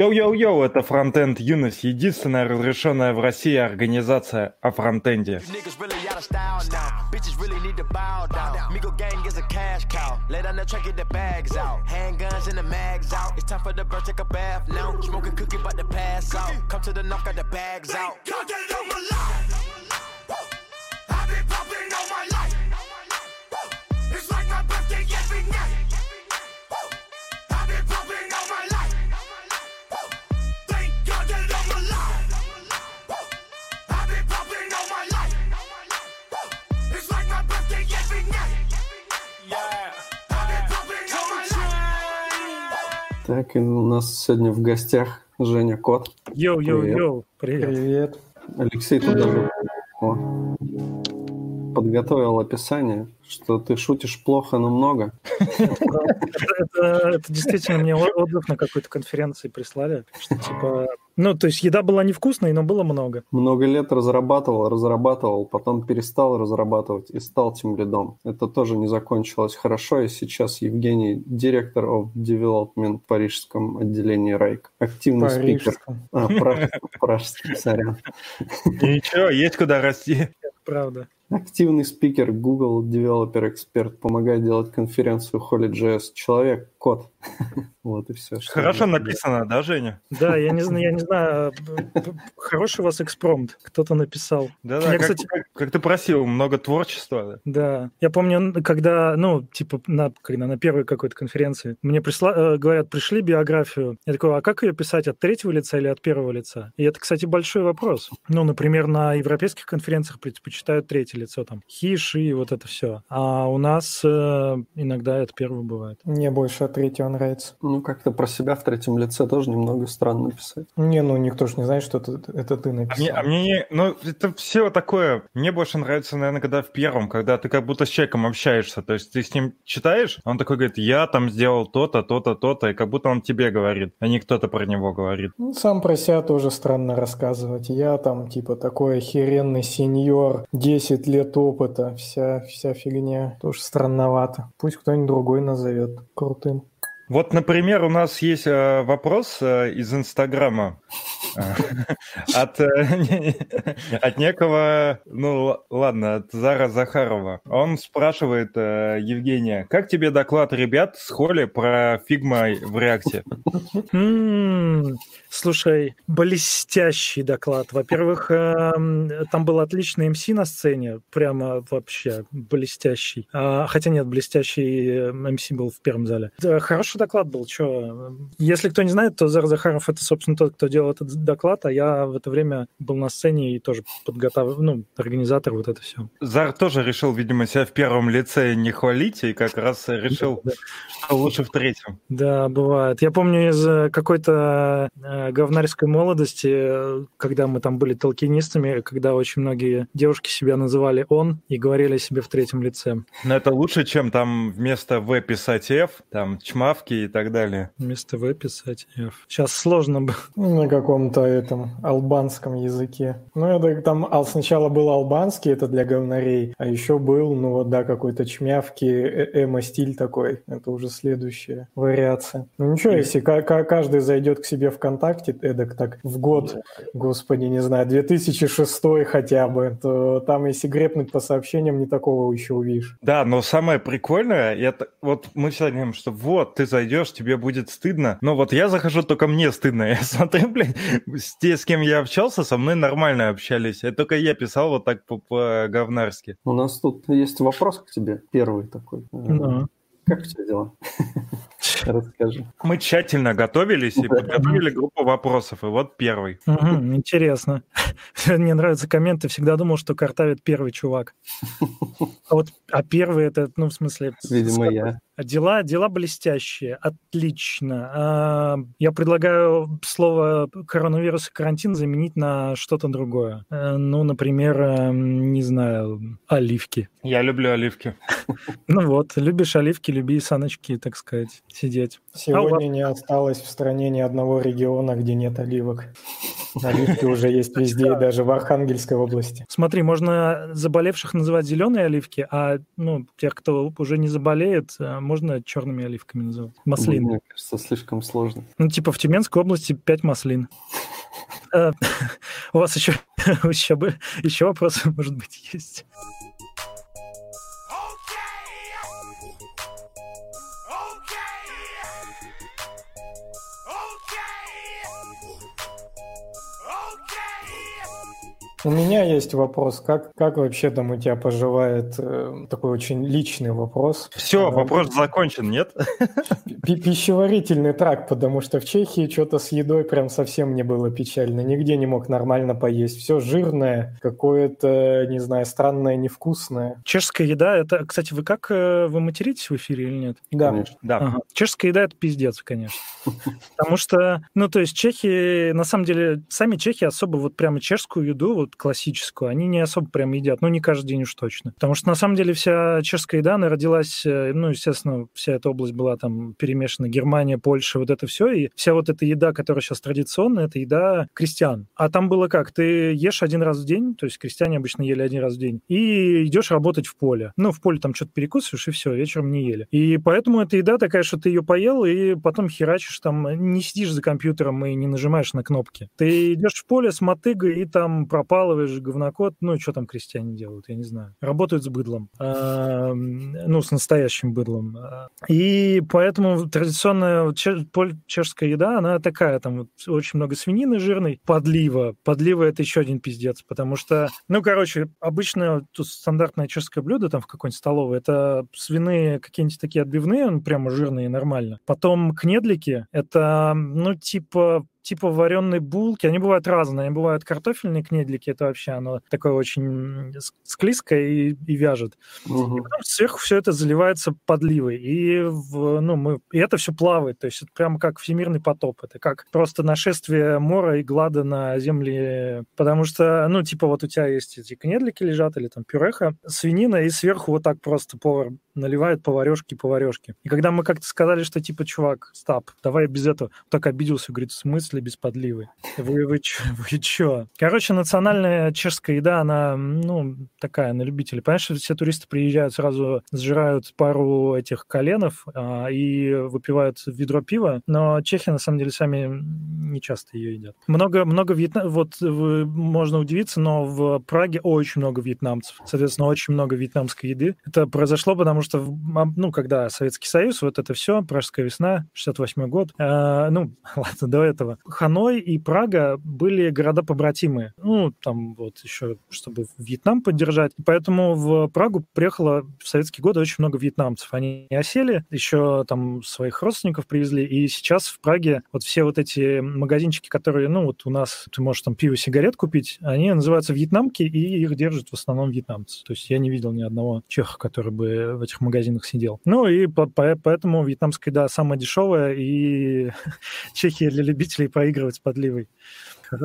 Йоу-йоу-йоу, это Фронтенд Юность, единственная разрешенная в России организация о фронтенде. It's Так, и у нас сегодня в гостях Женя Кот. Йоу-йоу-йоу, привет. Привет. Алексей туда же. О подготовил описание, что ты шутишь плохо, но много. Это, это действительно мне отзыв на какой-то конференции прислали, что типа ну, то есть еда была невкусной, но было много. Много лет разрабатывал, разрабатывал, потом перестал разрабатывать и стал тимлидом. Это тоже не закончилось хорошо, и сейчас Евгений, director of development в парижском отделении Wrike. Активный спикер. А, пражском, сорян. Ничего, есть куда расти. Правда. Активный спикер, Google Developer Expert, помогает делать конференцию Holy.js. Человек, код. вот и все. Хорошо написано, да, Женя? Да, я не знаю, я не знаю. Хороший у вас экспромт, кто-то написал. Да, да, как, кстати... как, ты просил, много творчества. Да. Я помню, когда, ну, типа, на, когда на первой какой-то конференции мне присла... Э, говорят, пришли биографию. Я такой, а как ее писать, от третьего лица или от первого лица? И это, кстати, большой вопрос. Ну, например, на европейских конференциях предпочитают третий лицо, там, хиш и вот это все. А у нас э, иногда это первое бывает. Мне больше от третьего нравится. Ну, как-то про себя в третьем лице тоже немного странно писать. Не, ну никто же не знает, что это, это ты написал. А мне, а мне, ну, это все такое. Мне больше нравится, наверное, когда в первом, когда ты как будто с человеком общаешься. То есть ты с ним читаешь, а он такой говорит, я там сделал то-то, то-то, то-то, и как будто он тебе говорит, а не кто-то про него говорит. Ну, сам про себя тоже странно рассказывать. Я там, типа, такой охеренный сеньор, 10 лет опыта, вся, вся фигня. Тоже странновато. Пусть кто-нибудь другой назовет крутым. Вот, например, у нас есть э, вопрос э, из Инстаграма э, от, от некого, ну ладно, от Зара Захарова. Он спрашивает Евгения, как тебе доклад ребят с Holy про Figma в реакте? Слушай, блестящий доклад. Во-первых, там был отличный MC на сцене, прямо вообще блестящий. А, хотя нет, блестящий MC был в первом зале. Хороший доклад был. Что? Если кто не знает, то Зар Захаров это, собственно, тот, кто делал этот доклад, а я в это время был на сцене и тоже подготовил, ну, организатор, вот это все. Зар тоже решил, видимо, себя в первом лице не хвалить, и как раз решил, что лучше в третьем. Да, бывает. Я помню из э, какой-то э, говнарской молодости, когда мы там были толкинистами, когда очень многие девушки себя называли «он» и говорили себе в третьем лице. Но это лучше, чем там вместо «в» писать «ф», там «чмавки» и так далее. Вместо «в» писать «ф». Сейчас сложно бы. На каком-то этом албанском языке. Ну, это там сначала был албанский, это для говнарей, а еще был, ну вот, да, какой-то чмявки, э, эмо-стиль такой. Это уже следующая вариация. Ну ничего, если каждый зайдет к себе ВКонтакте, эдак так в год, господи, не знаю, 2006 хотя бы, то там, если грепнуть по сообщениям, не такого еще увидишь. Да, но самое прикольное, это, вот мы всегда говорим, что вот, ты зайдешь, тебе будет стыдно. Но вот я захожу, только мне стыдно. Я смотрю, блин, те, с кем я общался, со мной нормально общались. Это только я писал вот так по-говнарски. У нас тут есть вопрос к тебе, первый такой. Да. Как у тебя дела? Расскажи. Мы тщательно готовились и подготовили группу вопросов, и вот первый. Угу, интересно. Мне нравятся комменты. Всегда думал, что картавит первый чувак. А вот, а первый это, ну, в смысле... Видимо, я. Дела, дела блестящие, отлично. А, я предлагаю слово коронавирус и карантин заменить на что-то другое. Э, ну, например, эм, не знаю, оливки. Я люблю оливки. Ну вот, любишь оливки, люби саночки, так сказать, сидеть. Сегодня не осталось в стране ни одного региона, где нет оливок. Оливки уже есть везде, даже в Архангельской области. Смотри, можно заболевших называть зеленые оливки, а ну, тех, кто уже не заболеет, э, можно черными оливками называть. Маслины. Мне кажется, слишком сложно. Ну, типа в Тюменской области 5 маслин. Э, у вас еще, еще, еще вопросы, может быть, есть? У меня есть вопрос. Как, как вообще там у тебя поживает э, такой очень личный вопрос? Все, э, вопрос закончен, нет? Пищеварительный тракт, потому что в Чехии что-то с едой прям совсем не было печально. Нигде не мог нормально поесть. Все жирное, какое-то, не знаю, странное, невкусное. Чешская еда, это, кстати, вы как, э, вы материтесь в эфире или нет? Да. Конечно. Да. Ага. Чешская еда это пиздец, конечно. Потому что, ну, то есть чехи, на самом деле, сами чехи особо вот прямо чешскую еду, вот классическую, они не особо прям едят, ну, не каждый день уж точно. Потому что, на самом деле, вся чешская еда, она родилась, э, ну, естественно, вся эта область была там перемешана, Германия, Польша, вот это все, и вся вот эта еда, которая сейчас традиционная, это еда крестьян. А там было как? Ты ешь один раз в день, то есть крестьяне обычно ели один раз в день, и идешь работать в поле. Ну, в поле там что-то перекусываешь, и все, вечером не ели. И поэтому эта еда такая, что ты ее поел, и потом херачишь там, не сидишь за компьютером и не нажимаешь на кнопки. Ты идешь в поле с мотыгой и там пропалываешь говнокод, ну, что там крестьяне делают, я не знаю. Работают с быдлом, а, ну, с настоящим быдлом. И поэтому традиционная чешская еда, она такая, там вот, очень много свинины жирной, подлива. Подлива это еще один пиздец, потому что, ну, короче, обычно тут стандартное чешское блюдо там в какой-нибудь столовой, это свиные какие-нибудь такие отбивные, ну, прямо жирные, нормально. Потом кнедлики, это, ну, типа типа вареной булки. Они бывают разные. Они бывают картофельные кнедлики. Это вообще оно такое очень склизкое и, и вяжет. Угу. И потом сверху все это заливается подливой. И, в, ну, мы, и это все плавает. То есть это прямо как всемирный потоп. Это как просто нашествие мора и глада на земле. Потому что, ну, типа вот у тебя есть эти кнедлики лежат или там пюреха, свинина, и сверху вот так просто повар наливает поварешки поварешки. И когда мы как-то сказали, что типа, чувак, стоп, давай без этого, так обиделся, говорит, в смысле без подливы? Вы, вы, вы чё? Короче, национальная чешская еда, она, ну, такая, на любителей. Понимаешь, все туристы приезжают, сразу сжирают пару этих коленов а, и выпивают ведро пива, но чехи, на самом деле, сами не часто ее едят. Много, много вьетнам... Вот вы, можно удивиться, но в Праге очень много вьетнамцев. Соответственно, очень много вьетнамской еды. Это произошло, потому что, ну, когда Советский Союз, вот это все, Пражская весна, 68 год, э, ну, ладно, до этого, Ханой и Прага были города-побратимые. Ну, там вот еще, чтобы Вьетнам поддержать. Поэтому в Прагу приехало в советские годы очень много вьетнамцев. Они осели, еще там своих родственников привезли, и сейчас в Праге вот все вот эти магазинчики, которые, ну, вот у нас ты можешь там пиво, сигарет купить, они называются вьетнамки, и их держат в основном вьетнамцы. То есть я не видел ни одного чеха, который бы в этих магазинах сидел. Ну и по, по, поэтому вьетнамская еда самая дешевая, и Чехия для любителей проигрывать подливой.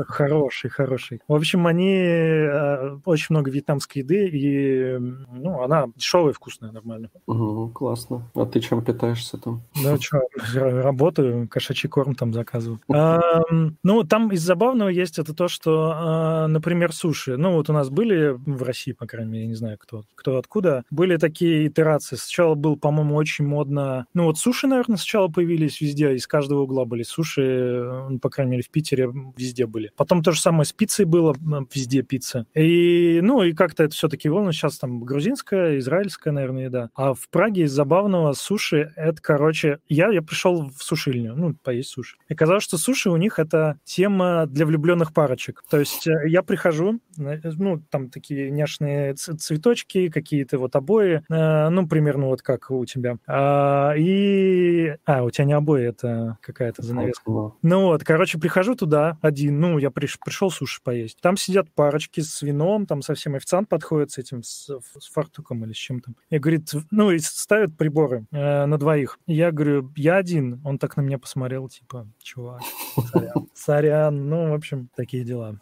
Хороший, хороший. В общем, они э, очень много вьетнамской еды, и ну, она дешевая, вкусная, нормально. Угу, классно. А ты чем питаешься там? Ну, что, работаю, кошачий корм там заказываю. Ну, там из забавного есть это то, что, а, например, суши. Ну, вот у нас были в России, по крайней мере, я не знаю, кто, кто откуда, были такие итерации. Сначала был, по-моему, очень модно... Ну, вот суши, наверное, сначала появились везде, из каждого угла были суши, ну, по крайней мере, в Питере везде были. Потом то же самое с пиццей было, везде пицца. И, ну, и как-то это все-таки волна. Сейчас там грузинская, израильская, наверное, еда. А в Праге из забавного суши, это, короче, я, я пришел в сушильню, ну, поесть суши. И казалось, что суши у них это тема для влюбленных парочек. То есть э, я прихожу, э, ну, там такие няшные цветочки, какие-то вот обои, э, ну, примерно вот как у тебя. А, и... А, у тебя не обои, это какая-то занавеска. Ну вот, короче, прихожу туда один, ну, я приш, пришел суши поесть. Там сидят парочки с вином, там совсем официант подходит с этим, с, с фартуком или с чем-то. И говорит, ну, и ставят приборы э, на двоих. Я говорю, я один. Он так на меня посмотрел, типа, чувак, сорян, сорян. Ну, в общем, такие дела.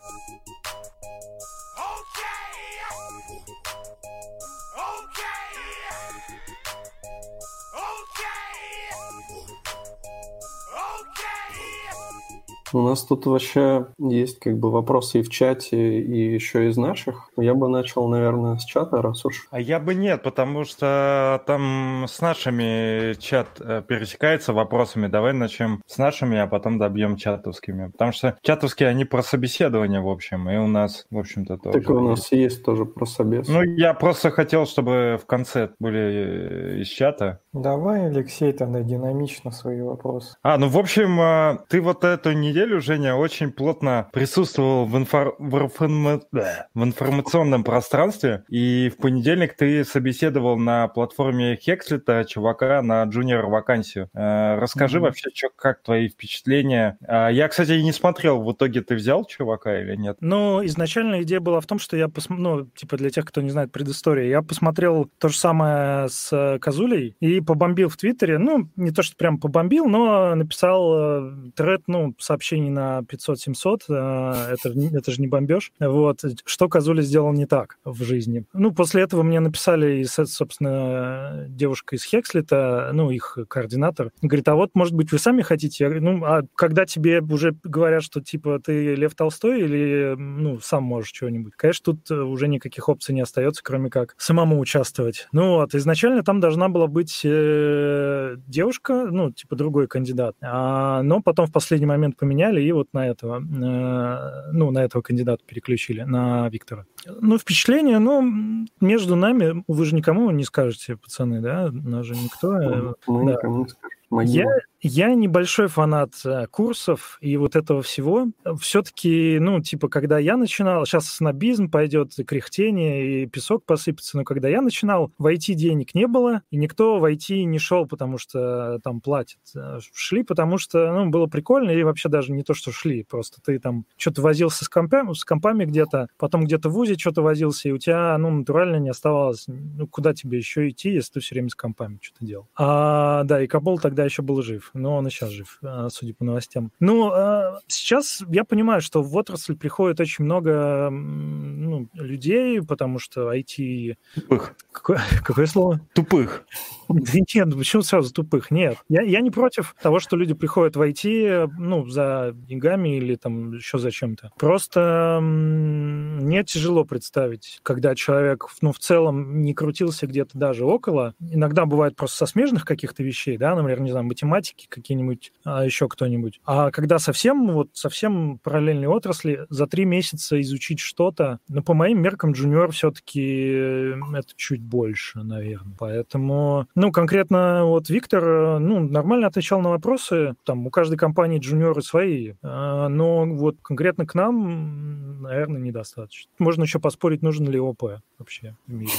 У нас тут вообще есть как бы вопросы и в чате, и еще из наших. Я бы начал, наверное, с чата, раз уж. А я бы нет, потому что там с нашими чат э, пересекается вопросами. Давай начнем с нашими, а потом добьем чатовскими. Потому что чатовские, они про собеседование, в общем, и у нас, в общем-то, тоже. Так у нас есть тоже про собес. Ну, я просто хотел, чтобы в конце были э, из чата. Давай, Алексей, тогда динамично свои вопросы. А, ну, в общем, э, ты вот эту неделю, Женя, очень плотно присутствовал в, инфор... в, информа... в информационном пространстве, и в понедельник ты собеседовал на платформе Хекслита чувака на джуниор-вакансию. Э, расскажи mm-hmm. вообще, чё, как твои впечатления? А, я, кстати, не смотрел, в итоге ты взял чувака или нет? Ну, изначально идея была в том, что я, пос... ну, типа для тех, кто не знает предыстории, я посмотрел то же самое с Казулей и побомбил в Твиттере, ну, не то, что прям побомбил, но написал э, тред, ну, сообщений на 500-700, э, это, это же не бомбеж, вот, что Казуля сделал не так в жизни. Ну, после этого мне написали, собственно, девушка из Хекслита, ну, их координатор, говорит, а вот, может быть, вы сами хотите? Я говорю, ну, а когда тебе уже говорят, что, типа, ты Лев Толстой или, ну, сам можешь чего-нибудь? Конечно, тут уже никаких опций не остается, кроме как самому участвовать. Ну, вот, изначально там должна была быть э, девушка, ну, типа, другой кандидат, а, но потом в последний момент поменяли, и вот на этого, э, ну, на этого кандидата переключили, на Виктора. Ну, впечатление, ну, между нами, вы же никому не скажете, пацаны, да? Нас же никто... Мы, мы да. никому не скажем. Я, я небольшой фанат э, курсов и вот этого всего. Все-таки, ну, типа, когда я начинал, сейчас снобизм пойдет, и кряхтение, и песок посыпется, но когда я начинал, в IT денег не было, и никто в IT не шел, потому что там платят. Э, шли, потому что, ну, было прикольно, и вообще даже не то, что шли, просто ты там что-то возился с компами, с компами где-то, потом где-то в УЗИ что-то возился, и у тебя, ну, натурально не оставалось, ну, куда тебе еще идти, если ты все время с компами что-то делал. А, да, и Кабол тогда еще был жив, но он и сейчас жив, а, судя по новостям. Ну, а, сейчас я понимаю, что в отрасль приходит очень много ну, людей, потому что IT... Тупых. Какое, какое слово? Тупых. Да нет, ну почему сразу тупых? Нет. Я, я не против того, что люди приходят в IT, ну, за деньгами или там еще за чем-то. Просто мне тяжело представить, когда человек, ну, в целом не крутился где-то даже около. Иногда бывает просто со смежных каких-то вещей, да, например, не знаю, математики какие-нибудь, а еще кто-нибудь. А когда совсем, вот, совсем параллельные отрасли, за три месяца изучить что-то, ну, по моим меркам, джуниор все-таки э, это чуть больше, наверное. Поэтому, ну, конкретно вот Виктор, ну, нормально отвечал на вопросы. Там у каждой компании джуниоры свои, а, но вот конкретно к нам, наверное, недостаточно. Можно еще поспорить, нужен ли ОП вообще в мире.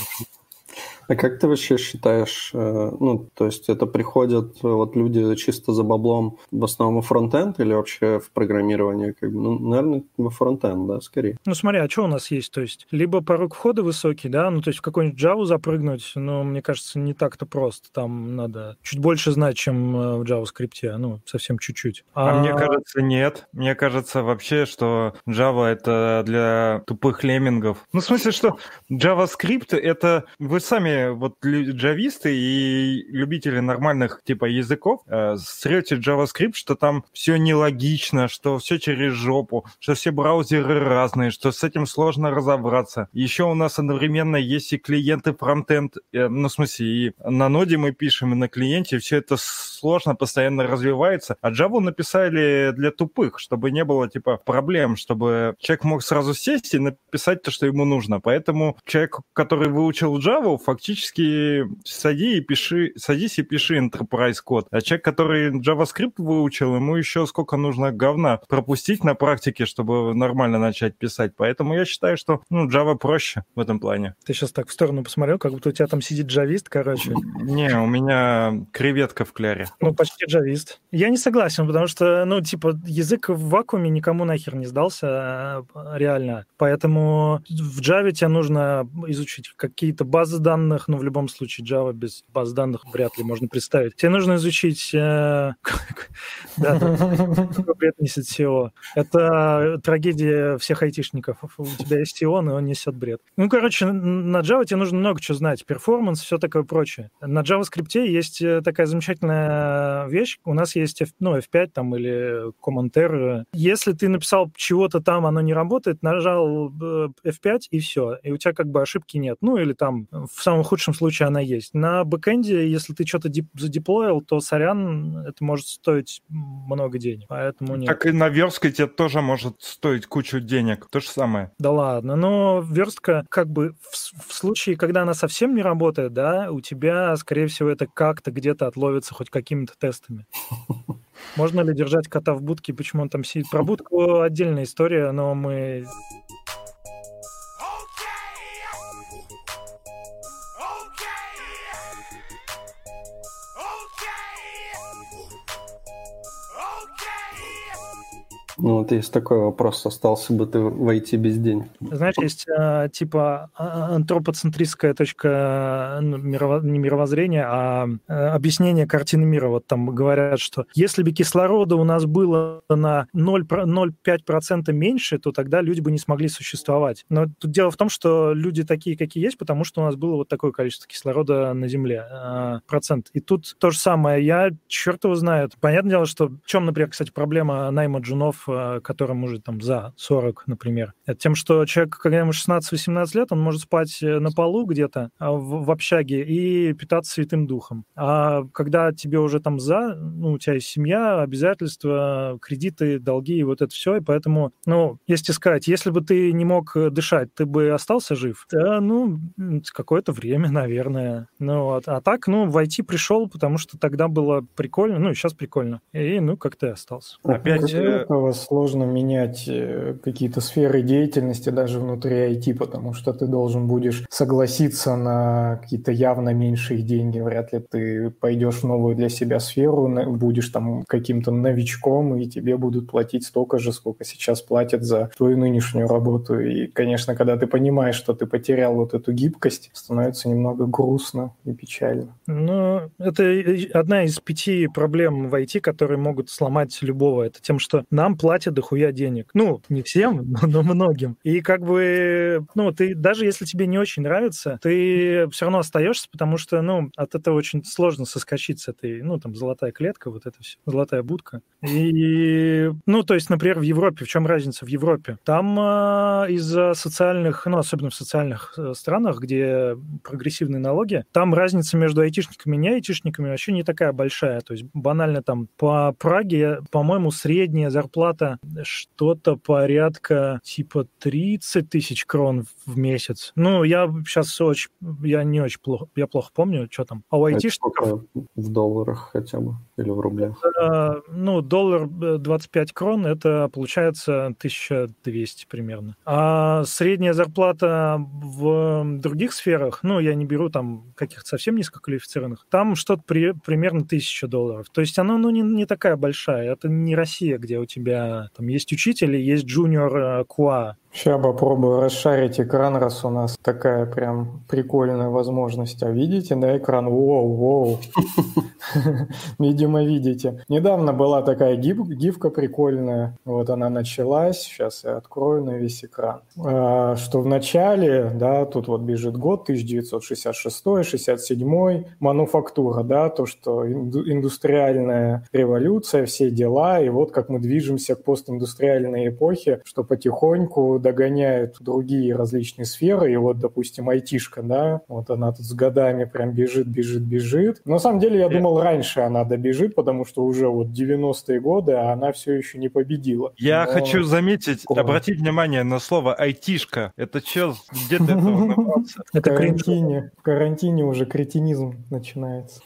А как ты вообще считаешь, э, ну, то есть это приходят вот люди чисто за баблом в основном в фронтенд или вообще в программирование? Как бы, ну, наверное, во фронтенд, да, скорее. Ну, смотри, а что у нас есть? То есть либо порог входа высокий, да, ну, то есть в какой-нибудь Java запрыгнуть, но мне кажется, не так-то просто. Там надо чуть больше знать, чем э, в JavaScript, ну, совсем чуть-чуть. А, а мне кажется, нет. Мне кажется вообще, что Java это для тупых леммингов. Ну, в смысле, что JavaScript это... Вы сами вот джависты и любители нормальных типа языков э, срете JavaScript, что там все нелогично, что все через жопу, что все браузеры разные, что с этим сложно разобраться. Еще у нас одновременно есть и клиенты фронтенд, э, ну, в смысле, и на ноде мы пишем, и на клиенте, все это сложно, постоянно развивается. А Java написали для тупых, чтобы не было, типа, проблем, чтобы человек мог сразу сесть и написать то, что ему нужно. Поэтому человек, который выучил Java, фактически фактически сади и пиши, садись и пиши enterprise код. А человек, который JavaScript выучил, ему еще сколько нужно говна пропустить на практике, чтобы нормально начать писать. Поэтому я считаю, что ну, Java проще в этом плане. Ты сейчас так в сторону посмотрел, как будто у тебя там сидит джавист, короче. Не, у меня креветка в кляре. Ну, почти джавист. Я не согласен, потому что, ну, типа, язык в вакууме никому нахер не сдался, а, реально. Поэтому в Java тебе нужно изучить какие-то базы данных, данных, но в любом случае Java без баз данных вряд ли можно представить. Тебе нужно изучить... Э, бред несет SEO. Это трагедия всех айтишников. У тебя есть SEO, но он несет бред. Ну, короче, на Java тебе нужно много чего знать. Performance, все такое прочее. На JavaScript есть э, такая замечательная вещь. У нас есть ну, F5 там или Command Если ты написал чего-то там, оно не работает, нажал э, F5 и все. И у тебя как бы ошибки нет. Ну, или там в самом худшем случае она есть. На бэкэнде, если ты что-то задеплоил, то сорян, это может стоить много денег. Поэтому нет. Так и на верстке тебе тоже может стоить кучу денег. То же самое. Да ладно. Но верстка как бы в, в случае, когда она совсем не работает, да, у тебя, скорее всего, это как-то где-то отловится хоть какими-то тестами. Можно ли держать кота в будке, почему он там сидит? Про будку отдельная история, но мы Ну, вот есть такой вопрос, остался бы ты войти без денег? Знаешь, есть а, типа а, антропоцентристская точка ну, мирово... не мировоззрения, а, а объяснение картины мира. Вот там говорят, что если бы кислорода у нас было на 0,05% меньше, то тогда люди бы не смогли существовать. Но тут дело в том, что люди такие, какие есть, потому что у нас было вот такое количество кислорода на Земле, а, процент. И тут то же самое. Я черт его знает. Понятное дело, что в чем, например, кстати, проблема найма джунов Э, которым уже там за 40, например. Это тем, что человек, когда ему 16-18 лет, он может спать э, на полу где-то а, в, в общаге и питаться святым духом. А когда тебе уже там за, ну, у тебя есть семья, обязательства, кредиты, долги и вот это все, и поэтому, ну, если сказать, если бы ты не мог дышать, ты бы остался жив? Да, ну, какое-то время, наверное. Ну, вот. А так, ну, в IT пришел, потому что тогда было прикольно, ну, и сейчас прикольно. И, ну, как ты остался. Опять... Этого сложно менять э, какие-то сферы деятельности даже внутри IT, потому что ты должен будешь согласиться на какие-то явно меньшие деньги. Вряд ли ты пойдешь в новую для себя сферу, будешь там каким-то новичком, и тебе будут платить столько же, сколько сейчас платят за твою нынешнюю работу. И, конечно, когда ты понимаешь, что ты потерял вот эту гибкость, становится немного грустно и печально. Ну, это одна из пяти проблем в IT, которые могут сломать любого. Это тем, что нам платят дохуя денег. Ну, не всем, но, но многим. И как бы, ну, ты даже если тебе не очень нравится, ты все равно остаешься, потому что, ну, от этого очень сложно соскочить с этой, ну, там, золотая клетка, вот это все, золотая будка. И, ну, то есть, например, в Европе, в чем разница в Европе? Там э, из-за социальных, ну, особенно в социальных э, странах, где прогрессивные налоги, там разница между айтишниками и не айтишниками вообще не такая большая. То есть, банально там по Праге, по-моему, средняя зарплата зарплата что-то порядка типа 30 тысяч крон в месяц. Ну, я сейчас очень, я не очень плохо, я плохо помню, что там. А у айтишников... В долларах хотя бы или в рублях? Это, ну, доллар 25 э, крон, это получается 1200 примерно. А средняя зарплата в других сферах, ну, я не беру там каких-то совсем низкоквалифицированных, там что-то при, примерно 1000 долларов. То есть она, ну, не, не такая большая. Это не Россия, где у тебя там есть учитель есть джуниор э, Куа. Сейчас попробую расшарить экран, раз у нас такая прям прикольная возможность. А видите, да, экран? Воу, воу. Видимо, видите. Недавно была такая гифка прикольная. Вот она началась. Сейчас я открою на весь экран. А, что в начале, да, тут вот бежит год 1966-67, мануфактура, да, то, что индустриальная революция, все дела, и вот как мы движемся к постиндустриальной эпохе, что потихоньку догоняют другие различные сферы, и вот, допустим, айтишка, да, вот она тут с годами прям бежит, бежит, бежит. Но на самом деле я думал, раньше она добежит, потому что уже вот 90-е годы, а она все еще не победила. Я Но... хочу заметить, Кого? обратить внимание на слово айтишка. Это что, где ты этого В карантине, в карантине уже кретинизм начинается.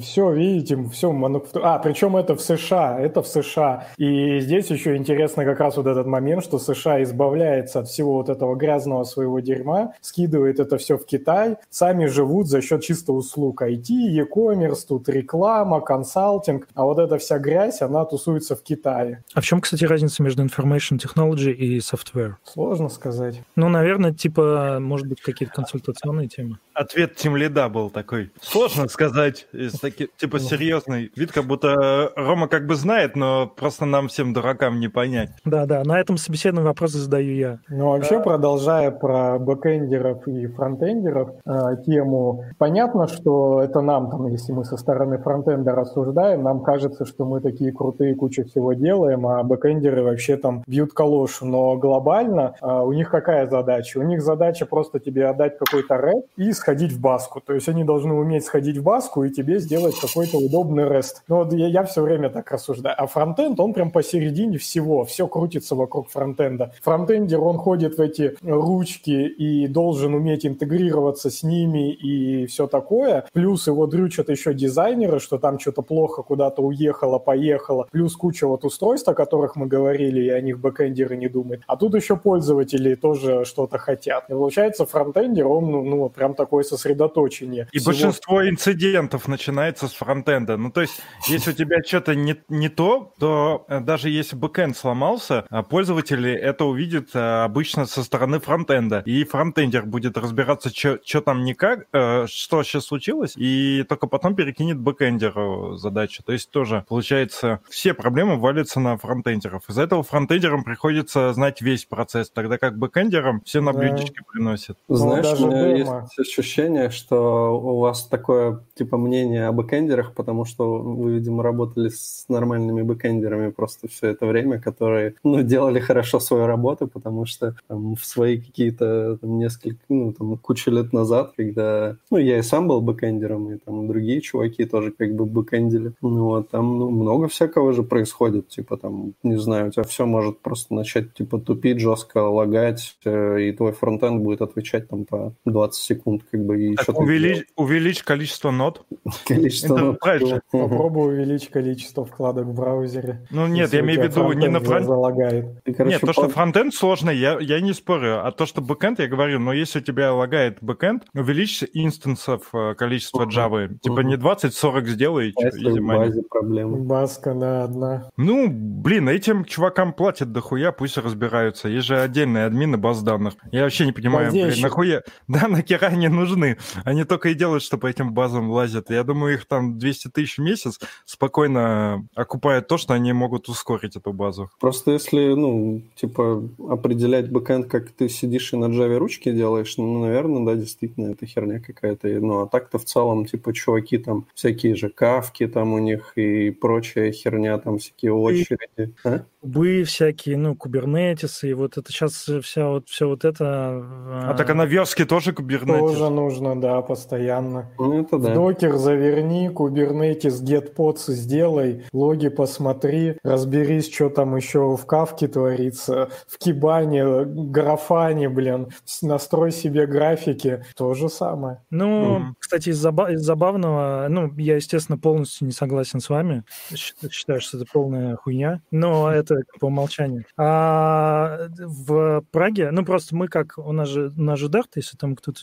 Все, видите, все мануфактура. А, причем это в США, это в США. И здесь еще интересно как раз вот этот момент, что США избавляется от всего вот этого грязного своего дерьма, скидывает это все в Китай, сами живут за счет чисто услуг IT, e-commerce, тут реклама, консалтинг, а вот эта вся грязь, она тусуется в Китае. А в чем, кстати, разница между information technology и software? Сложно сказать. Ну, наверное, типа, может быть, какие-то консультационные темы. Ответ тимлида был такой. Сложно сказать, такой, типа серьезный вид, как будто Рома как бы знает, но просто нам всем дуракам не понять. Да-да, на этом собеседовании вопросы задаю я. Ну, вообще, продолжая про бэкэндеров и фронтендеров э, тему, понятно, что это нам, там, если мы со стороны фронтенда рассуждаем, нам кажется, что мы такие крутые, куча всего делаем, а бэкэндеры вообще там бьют баклуши. Но глобально э, у них какая задача? У них задача просто тебе отдать какой-то REST и сходить в базку. То есть они должны уметь сходить в базку и тебе сделать какой-то удобный REST. Ну вот я, я все время так рассуждаю. А фронтенд, он прям посередине всего. Все крутится вокруг фронтенда. Фронтендер, он ходит в эти ручки и должен уметь интегрироваться с ними и все такое. Плюс его дрючат еще дизайнеры, что там что-то плохо куда-то уехало, поехало. Плюс куча вот устройств, о которых мы говорили, и о них бэкэндеры не думают. А тут еще пользователи тоже что-то хотят. И получается, фронтендер, он ну, ну прям такой такое сосредоточение. И всего... большинство инцидентов начинается с фронтенда. Ну, то есть, если у тебя что-то не, не то, то э, даже если бэкенд сломался, а пользователи это увидят э, обычно со стороны фронтенда. И фронтендер будет разбираться, что там никак, э, что сейчас случилось, и только потом перекинет бэкендеру задачу. То есть тоже, получается, все проблемы валятся на фронтендеров. Из-за этого фронтендерам приходится знать весь процесс, тогда как бэкендерам все на да. блюдечке приносят. Знаешь, ну, у меня есть ощущение, что у вас такое типа мнение о бэкендерах, потому что вы, видимо, работали с нормальными бэкендерами просто все это время, которые ну, делали хорошо свою работу, потому что там, в свои какие-то там, несколько, ну, там, кучу лет назад, когда, ну, я и сам был бэкендером, и там другие чуваки тоже как бы бэкендили, ну, вот, там ну, много всякого же происходит, типа там, не знаю, у тебя все может просто начать типа тупить жестко, лагать, э, и твой фронтенд будет отвечать там по 20 секунд как бы и так увеличь, увеличь количество нод. Количество. Правильно. Попробуй увеличить количество вкладок в браузере. Ну нет, я имею в виду не на фронт... залагает. Нет, то, что фронтенд сложный, я, я не спорю. А то, что бэкенд, я говорю, но если у тебя лагает бэкенд, увеличь инстансов э, количество Java. Типа не 20-40 сделай. В базе проблемы. Базка, да, одна. Ну, блин, этим чувакам платят дохуя, пусть разбираются. Есть же отдельные админы баз данных. Я вообще не понимаю, блин, нахуя... Да, нахера они нужны? Они только и делают, что по этим базам лазят. Я думаю, их там 200 тысяч в месяц спокойно окупает то, что они могут ускорить эту базу. Просто если, ну, типа, определять бэкэнд, как ты сидишь и на Java ручки делаешь, ну, наверное, да, действительно, это херня какая-то. Ну, а так-то в целом, типа, чуваки там всякие же кавки там у них и прочая херня, там всякие очереди. А? Кубы всякие, ну, кубернетисы, и вот это сейчас вся вот, все вот это... А, так а на верстке тоже кубернетис? Тоже нужно, да, постоянно. Ну, это да. Докер заверни, кубернетис, getpods сделай, логи посмотри, разберись, что там еще в кавке творится, в кибане, графане, блин, настрой себе графики, то же самое. Ну, mm. кстати, из, забав- из забавного, ну, я, естественно, полностью не согласен с вами, считаю, что это полная хуйня, но это по умолчанию. А в Праге, ну просто мы как, у нас же, у нас же Dart, если там кто-то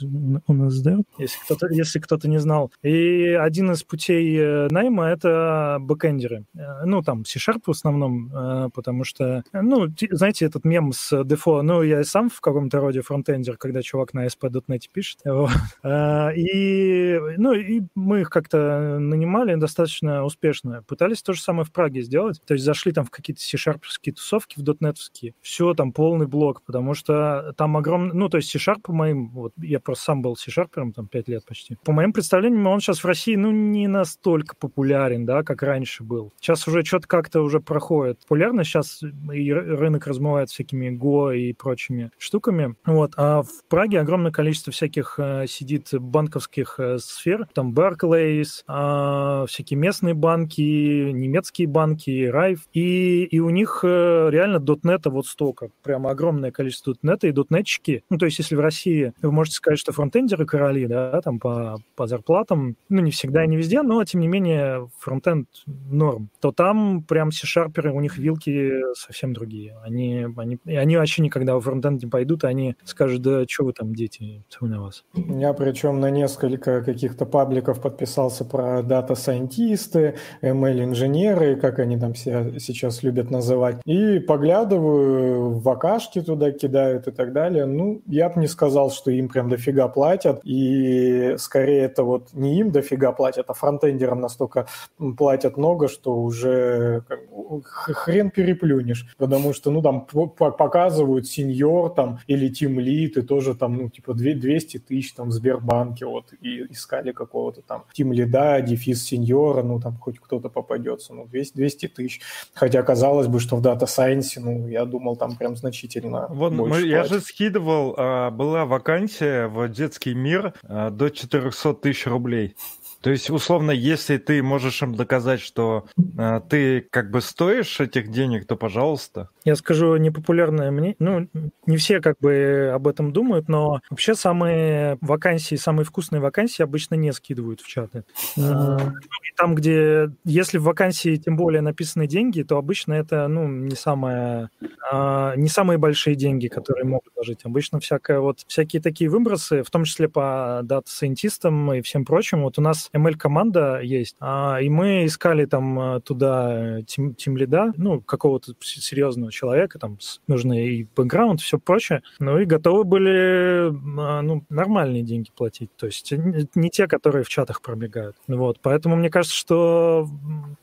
у нас Dart, если кто-то, если кто-то не знал. И один из путей э, найма — это бэкэндеры. Э, ну, там, C-Sharp в основном, э, потому что, ну, знаете, этот мем с дефо, ну, я сам в каком-то роде фронтендер, когда чувак на ASP.NET пишет. И, ну, и мы их как-то нанимали достаточно успешно. Пытались то же самое в Праге сделать. То есть зашли там в какие-то C-Sharp C-Sharp'ские тусовки, в дотнетовские, все там полный блок, потому что там огромный, ну, то есть C-Sharp по моим, вот я просто сам был C-Sharper'ом там 5 лет почти. По моим представлениям, он сейчас в России, ну, не настолько популярен, да, как раньше был. Сейчас уже что-то как-то уже проходит. Популярно сейчас и рынок размывает всякими Go и прочими штуками. Вот. А в Праге огромное количество всяких э, сидит банковских э, сфер, там Barclays, э, всякие местные банки, немецкие банки, Райф, и, и у них них э, реально дотнета вот столько. Прямо огромное количество дотнета и дотнетчики. Ну, то есть, если в России вы можете сказать, что фронтендеры короли, да, там по, по зарплатам, ну, не всегда и не везде, но, тем не менее, фронтенд норм, то там прям C-шарперы, у них вилки совсем другие. Они, они, они вообще никогда в фронтенд не пойдут, и они скажут, да что вы там, дети, все на вас. Я причем на несколько каких-то пабликов подписался про дата-сайентисты, ML-инженеры, как они там себя сейчас любят называть, и поглядываю, в акашки туда кидают и так далее. Ну, я бы не сказал, что им прям дофига платят, и скорее это вот не им дофига платят, а фронтендерам настолько платят много, что уже хрен переплюнешь, потому что, ну, там показывают сеньор там или тим лид, и тоже там, ну, типа 200 тысяч там в Сбербанке вот, и искали какого-то там тим лида, дефис сеньора, ну, там хоть кто-то попадется, ну, 200, 200 тысяч. Хотя казалось бы, что в дата сайенсе, ну, я думал, там прям значительно вот больше мы, Я же скидывал, а, была вакансия в детский мир а, до 400 тысяч рублей. То есть, условно, если ты можешь им доказать, что э, ты как бы стоишь этих денег, то пожалуйста. Я скажу непопулярное мнение. Ну, не все как бы об этом думают, но вообще самые вакансии, самые вкусные вакансии обычно не скидывают в чаты. Mm-hmm. Там, где, если в вакансии тем более написаны деньги, то обычно это, ну, не самое, а, не самые большие деньги, которые могут ложить. Обычно всякое вот, всякие такие выбросы, в том числе по дата-сайентистам и всем прочим. Вот у нас ML-команда есть, а, и мы искали там а, туда тим, тим лида, ну, какого-то серьезного человека, там нужны и бэкграунд, все прочее, ну и готовы были а, ну, нормальные деньги платить, то есть не те, которые в чатах пробегают. Вот, поэтому мне кажется, что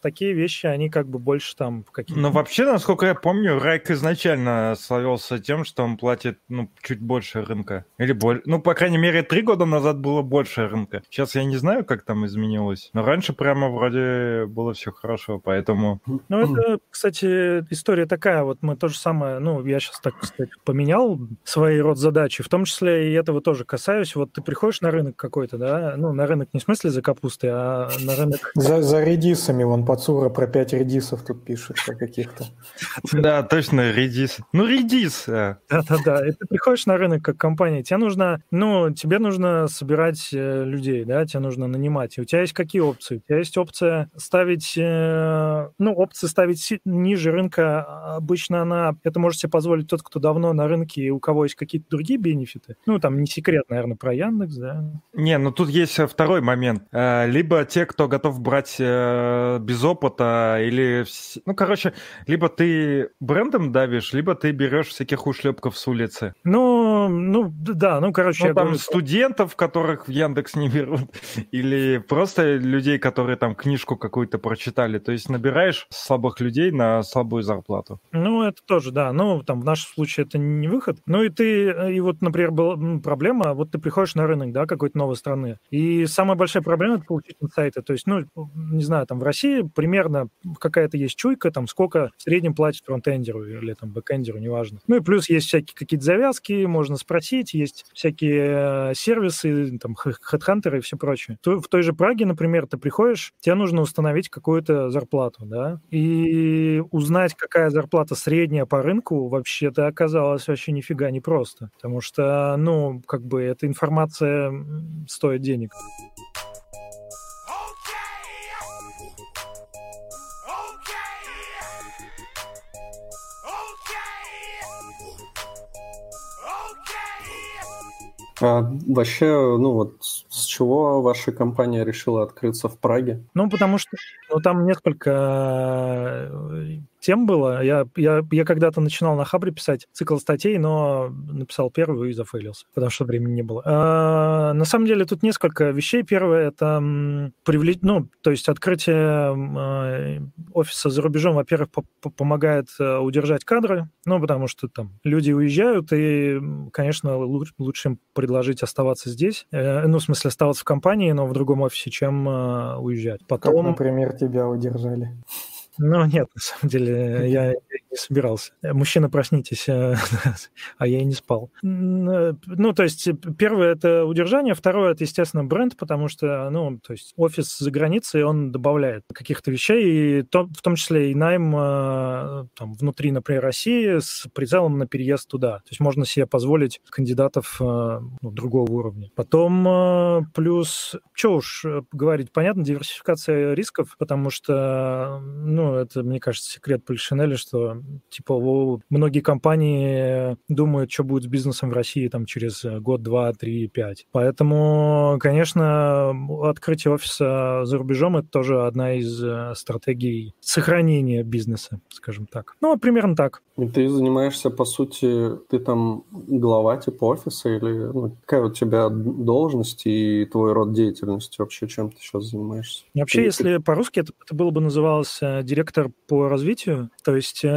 такие вещи, они как бы больше там какие-то... Но вообще, насколько я помню, Райк изначально славился тем, что он платит, ну, чуть больше рынка. Или более... Ну, по крайней мере, три года назад было больше рынка. Сейчас я не знаю, как там изменилось. Но раньше прямо вроде было все хорошо, поэтому... Ну, это, кстати, история такая. Вот мы то же самое, ну, я сейчас так, кстати, поменял свои род задачи, в том числе и этого тоже касаюсь. Вот ты приходишь на рынок какой-то, да, ну, на рынок не в смысле за капустой, а на рынок... За, за редисами, вон Пацура про пять редисов тут пишет, про каких-то. Да, точно, редис. Ну, редис. Да-да-да, и ты приходишь на рынок как компания, тебе нужно, ну, тебе нужно собирать э, людей, да, тебе нужно нанимать. И у тебя есть какие опции? У тебя есть опция ставить, э, ну, опция ставить ниже рынка. Обычно она, это может себе позволить тот, кто давно на рынке и у кого есть какие-то другие бенефиты. Ну, там не секрет, наверное, про Яндекс, да. Не, ну тут есть второй момент. Э, либо те, кто готов брать э, без опыта, или, ну, короче, либо ты брендом давишь, либо ты берешь всяких ушлепков с улицы. Ну, ну, да, ну, короче, ну, там говорю, студентов, которых в Яндекс не берут, или просто людей, которые там книжку какую-то прочитали. То есть набираешь слабых людей на слабую зарплату. Ну, это тоже, да. Ну, там в нашем случае это не выход. Ну, и ты, и вот, например, была проблема, вот ты приходишь на рынок, да, какой-то новой страны, и самая большая проблема — это получить инсайты. То есть, ну, не знаю, там в России примерно какая-то есть чуйка, там сколько в среднем платит фронтендеру или там бэкендеру, неважно. Ну, и плюс есть всякие какие-то завязки, можно спросить, есть всякие э, сервисы, там, хедхантеры и все прочее. В той же Праге, например, ты приходишь, тебе нужно установить какую-то зарплату, да, и узнать, какая зарплата средняя по рынку, вообще-то оказалось вообще нифига не просто, потому что, ну, как бы эта информация стоит денег. А вообще, ну вот, с чего ваша компания решила открыться в Праге? Ну, потому что ну, там несколько э, тем было. Я, я, я когда-то начинал на Хабре писать цикл статей, но написал первую и зафейлился, потому что времени не было. А, на самом деле тут несколько вещей. Первое — это привлечь, ну, то есть открытие а, офиса за рубежом, во-первых, по помогает э, удержать кадры, ну, потому что там люди уезжают, и, конечно, лучше, им предложить оставаться здесь, э, ну, в смысле, оставаться в компании, но в другом офисе, чем уезжать. Потом... Как, например, тебя удержали. Ну, нет, на самом деле, я, не собирался. Мужчина, проснитесь, а я и не спал. Ну, то есть, первое — это удержание, второе — это, естественно, бренд, потому что, ну, то есть, офис за границей, он добавляет каких-то вещей, и то, в том числе и найм там, внутри, например, России с прицелом на переезд туда. То есть можно себе позволить кандидатов ну, другого уровня. Потом плюс, что уж говорить, понятно, диверсификация рисков, потому что, ну, это, мне кажется, секрет Полишинеля, что, типа, многие компании думают, что будет с бизнесом в России там через год, два, три, пять. Поэтому, конечно, открытие офиса за рубежом — это тоже одна из э, стратегий сохранения бизнеса, скажем так. Ну, примерно так. И ты занимаешься, по сути, ты там глава типа офиса или ну, какая у тебя должность и твой род деятельности вообще, чем ты сейчас занимаешься? Вообще, если по-русски, это, это было бы называлось э, директор по развитию. То есть, э,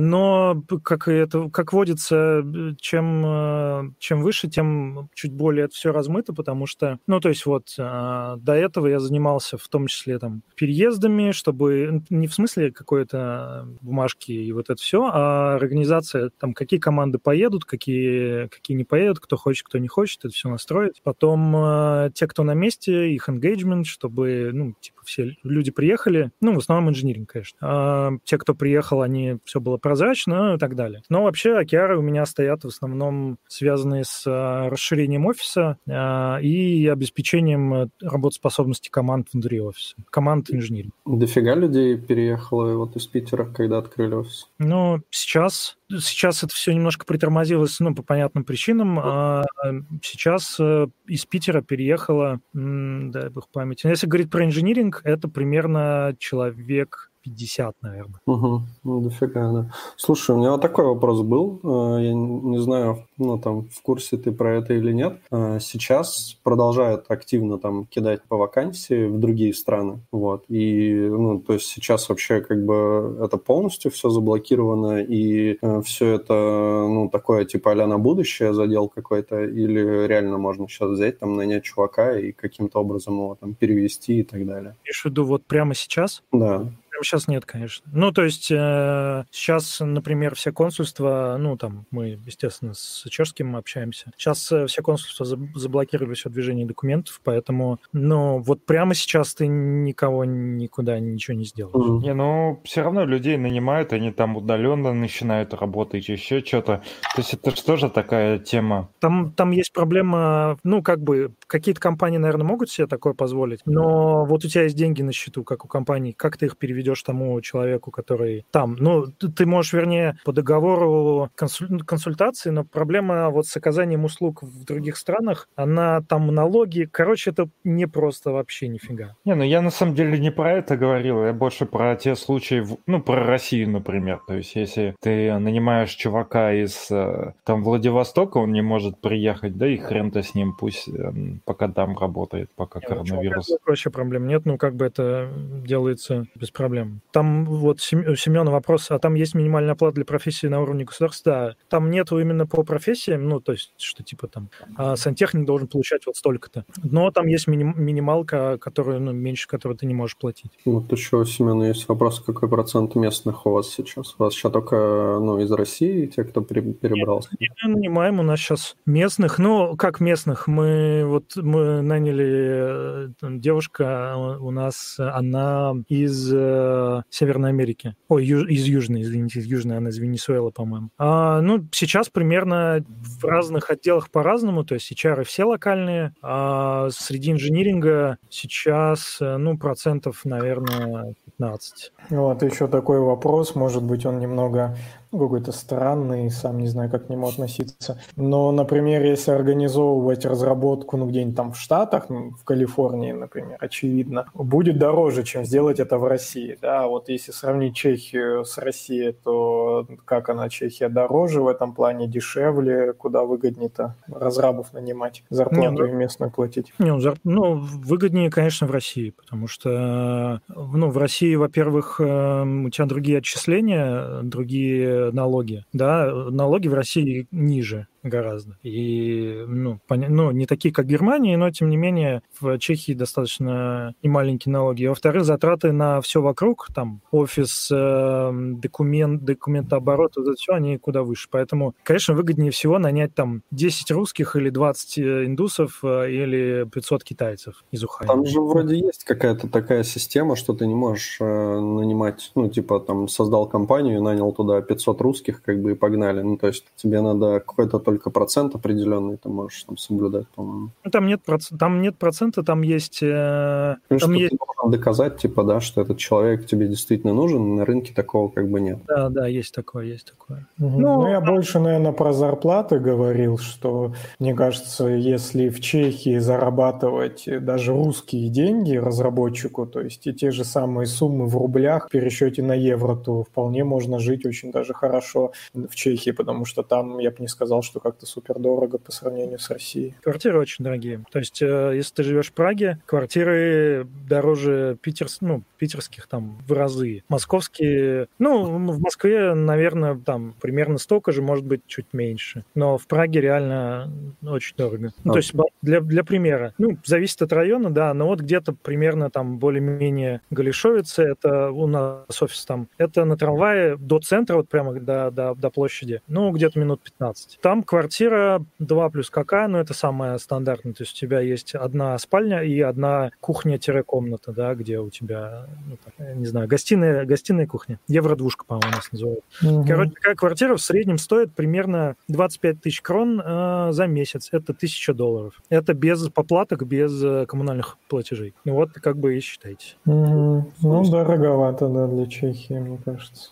но как это, как водится, чем, э, чем выше, тем чуть более это все размыто, потому что, ну, то есть вот до этого я занимался в том числе там переездами, чтобы не в смысле какой-то бумажки и вот это все, а организация, там, какие команды поедут, какие, какие не поедут, кто хочет, кто не хочет, это все настроить. Потом те, кто на месте, их engagement, чтобы, ну, типа, все люди приехали, ну, в основном инжиниринг, конечно. А те, кто приехал, они, все было прозрачно и так далее. Но вообще океары у меня стоят в основном связанные с а, расширением офиса а, и обеспечением работоспособности команд внутри офиса, команд инжиниринга. Дофига людей переехало вот из Питера, когда открыли офис? Ну, сейчас Сейчас это все немножко притормозилось, ну, по понятным причинам. А сейчас э, из Питера переехало, дай бог памяти. Если говорить про инжиниринг, это примерно человек 50, наверное. Угу, ну, дофига, да. Слушай, у меня вот такой вопрос был. Э, я не знаю, ну, там, в курсе ты про это или нет. Э, сейчас продолжают активно там кидать по вакансии в другие страны. Вот. И, ну, то есть сейчас вообще как бы это полностью все заблокировано, и э, все это, ну, такое типа а на будущее задел какой-то, или реально можно сейчас взять, там, нанять чувака и каким-то образом его там перевести и так далее. Имеешь в виду вот прямо сейчас? Да прямо сейчас нет, конечно. Ну, то есть э, сейчас, например, все консульства, ну, там, мы, естественно, с чешским общаемся. Сейчас э, все консульства заблокировали все движение документов, поэтому, ну, вот прямо сейчас ты никого никуда ничего не сделаешь. Mm-hmm. Не, ну, все равно людей нанимают, они там удаленно начинают работать, еще что-то. То есть это что же такая тема? Там, там есть проблема, ну, как бы, какие-то компании, наверное, могут себе такое позволить, но вот у тебя есть деньги на счету, как у компаний, как ты их переведешь ведешь тому человеку, который там. Ну, ты можешь, вернее, по договору консуль... консультации, но проблема вот с оказанием услуг в других странах, она там налоги. Короче, это не просто вообще нифига. Не, ну я на самом деле не про это говорил, я больше про те случаи, ну, про Россию, например. То есть, если ты нанимаешь чувака из э, там Владивостока, он не может приехать, да и хрен-то с ним, пусть эм, пока там работает, пока не, ну, коронавирус. Ну, вообще проблем нет, ну, как бы это делается без проблем проблем. Там вот у Семена вопрос, а там есть минимальная оплата для профессии на уровне государства? Да, там нету именно по профессиям, ну, то есть, что типа там а сантехник должен получать вот столько-то. Но там есть миним, минималка, которую, ну, меньше которой ты не можешь платить. Вот еще у Семена есть вопрос, какой процент местных у вас сейчас? У вас сейчас только, ну, из России те, кто перебрался? Нет, мы нанимаем у нас сейчас местных, ну, как местных? Мы вот, мы наняли, э, девушка у нас, она из э, Северной Америки. Ой, ю, из Южной, извините, из Южной, она из Венесуэлы, по-моему. А, ну, сейчас примерно в разных отделах по-разному, то есть HR все локальные, а среди инжиниринга сейчас, э, ну, процентов, наверное, 15. Вот еще такой вопрос, может быть, он немного ну, какой-то странный, сам не знаю, как к нему относиться. Но, например, если организовывать разработку, ну, где-нибудь там в Штатах, ну, в Калифорнии, например, очевидно, будет дороже, чем сделать это в России, да, вот если сравнить Чехию с Россией, то как она, Чехия дороже в этом плане, дешевле, куда выгоднее-то разрабов нанимать, зарплату не, ну, местную платить? Не, ну, зар... ну, выгоднее, конечно, в России, потому что, ну, в России, во-первых, эм, у тебя другие отчисления, другие налоги, да, налоги в России ниже, гораздо. И, ну, пон... ну, не такие, как Германия, но, тем не менее, в Чехии достаточно и маленькие налоги. Во-вторых, затраты на все вокруг, там, офис, э, документ, документооборот, вот это все, они куда выше. Поэтому, конечно, выгоднее всего нанять там 10 русских или 20 э, индусов э, или 500 китайцев из Ухани. Там же вроде есть какая-то такая система, что ты не можешь э, нанимать, ну, типа, там, создал компанию, нанял туда 500 русских, как бы, и погнали. Ну, то есть тебе надо какой-то только процент определенный ты можешь там соблюдать, по-моему. Ну, там нет, проц... там нет процента, там есть... Э... Ну, там что есть... ты должен доказать, типа, да, что этот человек тебе действительно нужен, на рынке такого как бы нет. Да, да, есть такое, есть такое. Угу. Ну, ну, я больше, наверное, про зарплаты говорил, что, мне кажется, если в Чехии зарабатывать даже русские деньги разработчику, то есть и те же самые суммы в рублях в пересчете на евро, то вполне можно жить очень даже хорошо в Чехии, потому что там, я бы не сказал, что как-то супер дорого по сравнению с Россией. Квартиры очень дорогие. То есть, э, если ты живешь в Праге, квартиры дороже питер, ну, питерских там в разы. Московские, ну, в Москве, наверное, там примерно столько же, может быть, чуть меньше. Но в Праге реально очень дорого. Ну, то есть, для, для примера, ну, зависит от района, да, но вот где-то примерно там более-менее Галишовице, это у нас офис там, это на трамвае до центра, вот прямо до, до, до площади, ну, где-то минут 15. Там квартира 2 плюс какая, но это самое стандартное, то есть у тебя есть одна спальня и одна кухня-комната, да, где у тебя, ну, так, не знаю, гостиная, гостиная кухня. Евро-двушка, по-моему, у нас называют. Угу. Короче, такая квартира в среднем стоит примерно 25 тысяч крон э, за месяц. Это тысяча долларов. Это без поплаток, без э, коммунальных платежей. Ну вот, как бы и считайте. Угу. Ну, дороговато, да, для Чехии, мне кажется.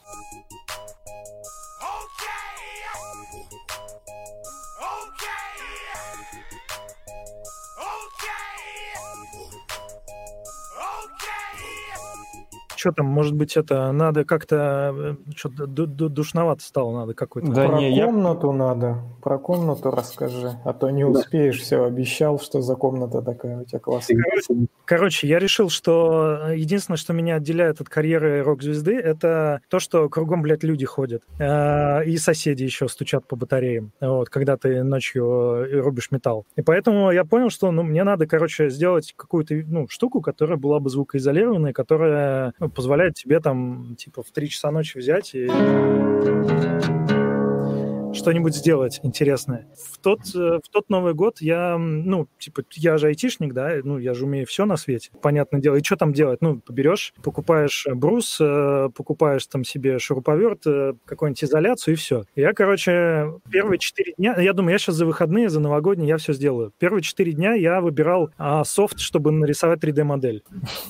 Что там, может быть, это надо как-то э, что-то душновато стало, надо какой-то. Да про не, комнату я... надо, про комнату расскажи, а то не успеешь, да. все обещал, что за комната такая у тебя классная. Короче, короче, я решил, что э, единственное, что меня отделяет от карьеры рок-звезды, это то, что кругом, блядь, люди ходят. Э, и соседи еще стучат по батареям, вот, когда ты ночью рубишь металл. И поэтому я понял, что ну, мне надо, короче, сделать какую-то ну, штуку, которая была бы звукоизолированной, которая позволяет тебе там, типа, в 3 часа ночи взять и что-нибудь сделать интересное. В тот, э, в тот Новый год я, ну, типа, я же айтишник, да, ну, я же умею все на свете, понятное дело. И что там делать? Ну, берешь, покупаешь брус, э, покупаешь там себе шуруповерт, э, какую-нибудь изоляцию и все. Я, короче, первые четыре дня, я думаю, я сейчас за выходные, за новогодние я все сделаю. Первые четыре дня я выбирал а, софт, чтобы нарисовать 3D-модель.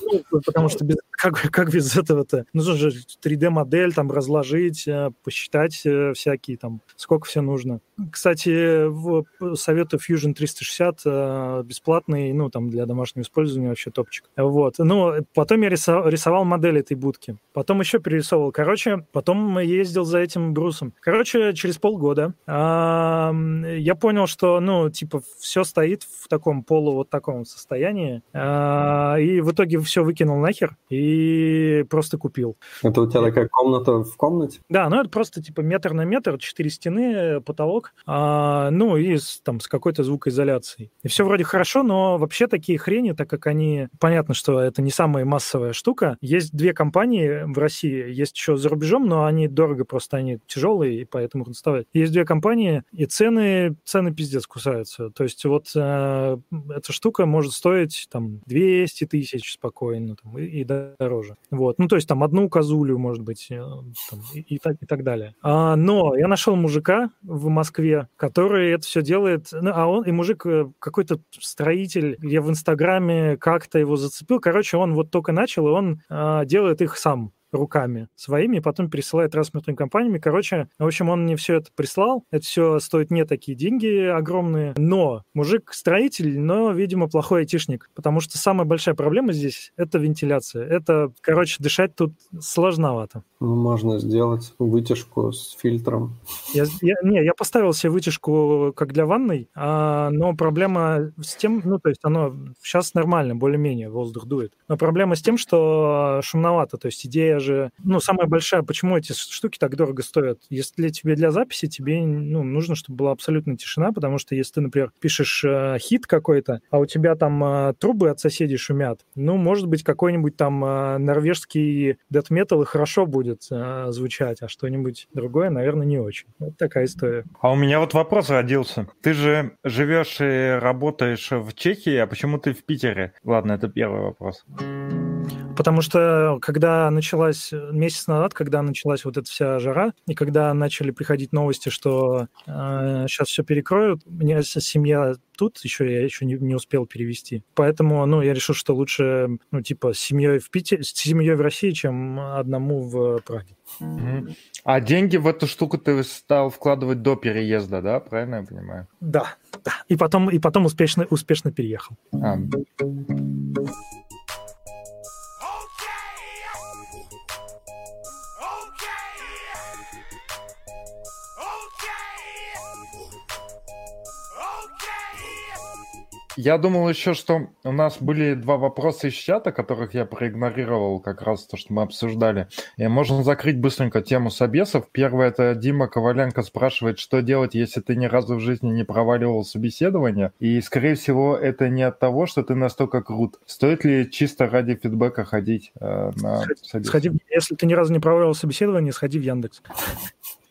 Ну, потому что без, как, как без этого-то? Нужно же 3D-модель там разложить, посчитать всякие там, сколько все нужно. Кстати, в, советую Fusion 360 э, бесплатный, ну, там, для домашнего использования вообще топчик. Вот. Ну, потом я рисовал, рисовал модель этой будки. Потом еще перерисовывал. Короче, потом ездил за этим брусом. Короче, через полгода э, я понял, что, ну, типа, все стоит в таком полу вот таком состоянии. Э, и в итоге все выкинул нахер и просто купил. Это у тебя такая комната в комнате? Да, ну, это просто, типа, метр на метр, четыре стены, потолок а, ну и с, там с какой-то звукоизоляцией. И все вроде хорошо, но вообще такие хрени, так как они... Понятно, что это не самая массовая штука. Есть две компании в России, есть еще за рубежом, но они дорого просто, они тяжелые, и поэтому их доставать. Есть две компании, и цены, цены пиздец кусаются. То есть вот э, эта штука может стоить там 200 тысяч спокойно там, и, и дороже. Вот. Ну, то есть там одну козулю, может быть, э, там, и, и, так, и так далее. А, но я нашел мужика в Москве, который это все делает. Ну, а он, и мужик э, какой-то строитель, я в Инстаграме как-то его зацепил. Короче, он вот только начал, и он а, делает их сам руками своими, потом пересылает транспортными компаниями. Короче, в общем, он мне все это прислал. Это все стоит не такие деньги огромные. Но мужик строитель, но, видимо, плохой айтишник. Потому что самая большая проблема здесь — это вентиляция. Это, короче, дышать тут сложновато. Ну, можно сделать вытяжку с фильтром. Я, я, не, я поставил себе вытяжку как для ванной, а, но проблема с тем, ну, то есть оно сейчас нормально, более-менее воздух дует. Но проблема с тем, что шумновато. То есть идея тебе же... Ну, самая большая, почему эти штуки так дорого стоят? Если тебе для записи, тебе ну, нужно, чтобы была абсолютная тишина, потому что если ты, например, пишешь э, хит какой-то, а у тебя там э, трубы от соседей шумят, ну, может быть, какой-нибудь там э, норвежский дэт-метал и хорошо будет э, звучать, а что-нибудь другое, наверное, не очень. Вот такая история. А у меня вот вопрос родился. Ты же живешь и работаешь в Чехии, а почему ты в Питере? Ладно, это первый вопрос. Потому что когда началась, месяц назад, когда началась вот эта вся жара, и когда начали приходить новости, что э, сейчас все перекроют, у меня семья тут, еще я еще не, не успел перевести. Поэтому, ну, я решил, что лучше, ну, типа, с семьей в Питере, с семьей в России, чем одному в Праге. А деньги в эту штуку ты стал вкладывать до переезда, да? Правильно я понимаю? Да, да. И потом, и потом успешно, успешно переехал. А. Я думал еще, что у нас были два вопроса из чата, которых я проигнорировал как раз то, что мы обсуждали. И можно закрыть быстренько тему собесов. Первое, это Дима Коваленко спрашивает, что делать, если ты ни разу в жизни не проваливал собеседование. И, скорее всего, это не от того, что ты настолько крут. Стоит ли чисто ради фидбэка ходить э, на собес? Сходи, если ты ни разу не проваливал собеседование, сходи в Яндекс.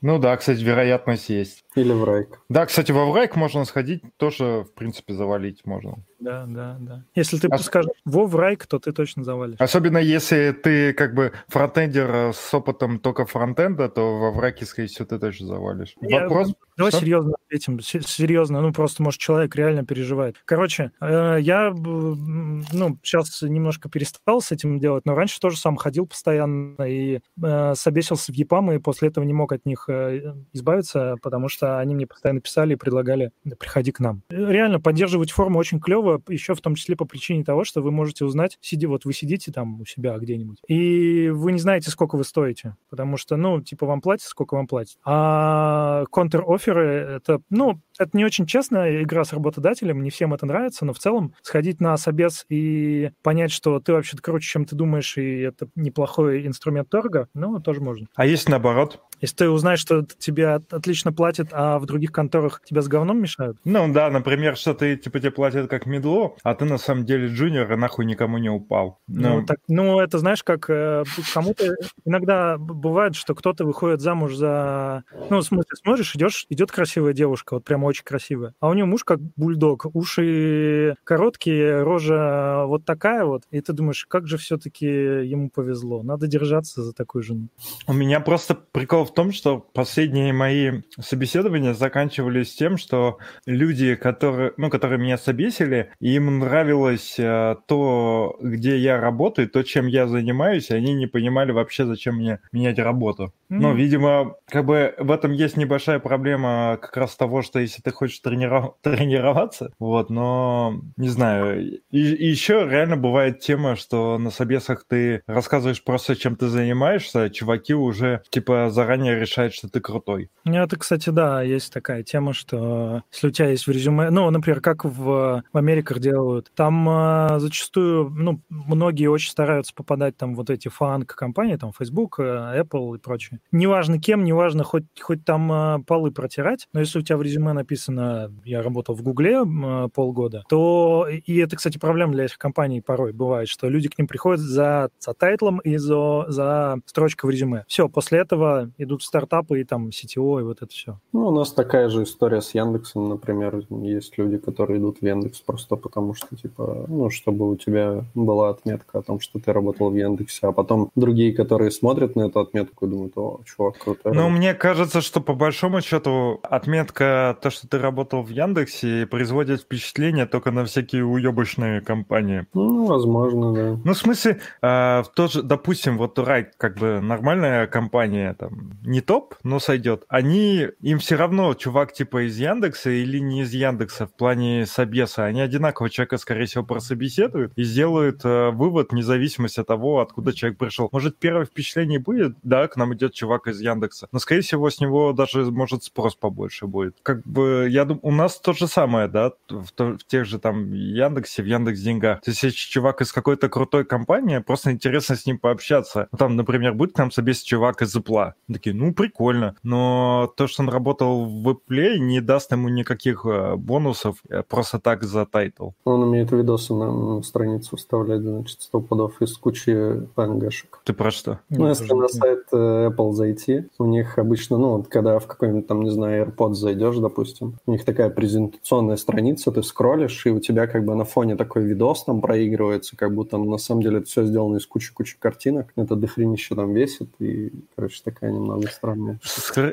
Ну да, кстати, вероятность есть. Или в Райк. Да, кстати, во Врайк можно сходить, тоже, в принципе, завалить можно. Да, да, да. Если ты Ос... скажешь во Врайк, то ты точно завалишь. Особенно если ты как бы фронтендер с опытом только фронтенда, то во Врайке, скорее всего, ты точно завалишь. Я... Вопрос... Давай что? серьезно этим, серьезно, ну просто, может, человек реально переживает. Короче, э, я, ну, сейчас немножко перестал с этим делать, но раньше тоже сам ходил постоянно и э, собесился в ЕПАМ, и после этого не мог от них э, избавиться, потому что что они мне постоянно писали и предлагали, приходи к нам. Реально, поддерживать форму очень клево, еще в том числе по причине того, что вы можете узнать, сиди, вот вы сидите там у себя где-нибудь, и вы не знаете, сколько вы стоите, потому что, ну, типа, вам платят, сколько вам платят. А контр-оферы, это, ну, это не очень честная игра с работодателем, не всем это нравится, но в целом сходить на собес и понять, что ты вообще-то круче, чем ты думаешь, и это неплохой инструмент торга, ну, тоже можно. А есть наоборот? Если ты узнаешь, что тебе отлично платят, а в других конторах тебя с говном мешают? Ну да, например, что ты типа тебе платят как медло, а ты на самом деле джуниор и нахуй никому не упал. Ну, ну, так, ну это знаешь, как э, кому-то иногда бывает, что кто-то выходит замуж за... Ну, в смысле, смотришь, идешь, идет красивая девушка, вот прям очень красивая, а у нее муж как бульдог, уши короткие, рожа вот такая вот, и ты думаешь, как же все-таки ему повезло, надо держаться за такую жену. У меня просто прикол в том, что последние мои собеседования заканчивались тем, что люди, которые, ну, которые меня собесили, им нравилось э, то, где я работаю, то, чем я занимаюсь, и они не понимали вообще, зачем мне менять работу. Mm-hmm. Ну, видимо, как бы в этом есть небольшая проблема как раз того, что если ты хочешь трениров... тренироваться, вот, но не знаю. И, и еще реально бывает тема, что на собесах ты рассказываешь просто, чем ты занимаешься, чуваки уже типа заранее решает, что ты крутой. Ну, это, кстати, да, есть такая тема, что если у тебя есть в резюме, ну, например, как в, в Америках делают, там э, зачастую, ну, многие очень стараются попадать там вот эти фанк-компании, там Facebook, э, Apple и прочее. Неважно кем, неважно, хоть, хоть там э, полы протирать, но если у тебя в резюме написано, я работал в Гугле э, полгода, то, и это, кстати, проблема для этих компаний порой бывает, что люди к ним приходят за, за тайтлом и за, за строчкой в резюме. Все, после этого идут стартапы и там CTO и вот это все. Ну, у нас такая же история с Яндексом, например. Есть люди, которые идут в Яндекс просто потому, что, типа, ну, чтобы у тебя была отметка о том, что ты работал в Яндексе, а потом другие, которые смотрят на эту отметку и думают, о, чувак, крутой. Ну, мне кажется, что по большому счету отметка, то, что ты работал в Яндексе, производит впечатление только на всякие уебочные компании. Ну, возможно, да. Ну, в смысле, э, тоже, допустим, вот Рай, как бы нормальная компания, там, не топ, но сойдет. Они, им все равно, чувак типа из Яндекса или не из Яндекса в плане собеса, они одинакового человека, скорее всего, прособеседуют и сделают э, вывод, независимость от того, откуда человек пришел. Может, первое впечатление будет, да, к нам идет чувак из Яндекса, но, скорее всего, с него даже, может, спрос побольше будет. Как бы, я думаю, у нас то же самое, да, в, в тех же там Яндексе, в Яндекс Деньгах. То есть, если чувак из какой-то крутой компании, просто интересно с ним пообщаться. Ну, там, например, будет к нам собес чувак из Apple. Такие, ну, прикольно. Но то, что он работал в Apple, не даст ему никаких э, бонусов э, просто так за тайтл. Он умеет видосы на, страницу вставлять, значит, сто подов из кучи пангашек. Ты про что? Ну, если на сайт э, Apple зайти, у них обычно, ну, вот когда в какой-нибудь там, не знаю, AirPods зайдешь, допустим, у них такая презентационная страница, ты скроллишь, и у тебя как бы на фоне такой видос там проигрывается, как будто на самом деле это все сделано из кучи-кучи картинок. Это дохренище там весит, и, короче, такая немного странная.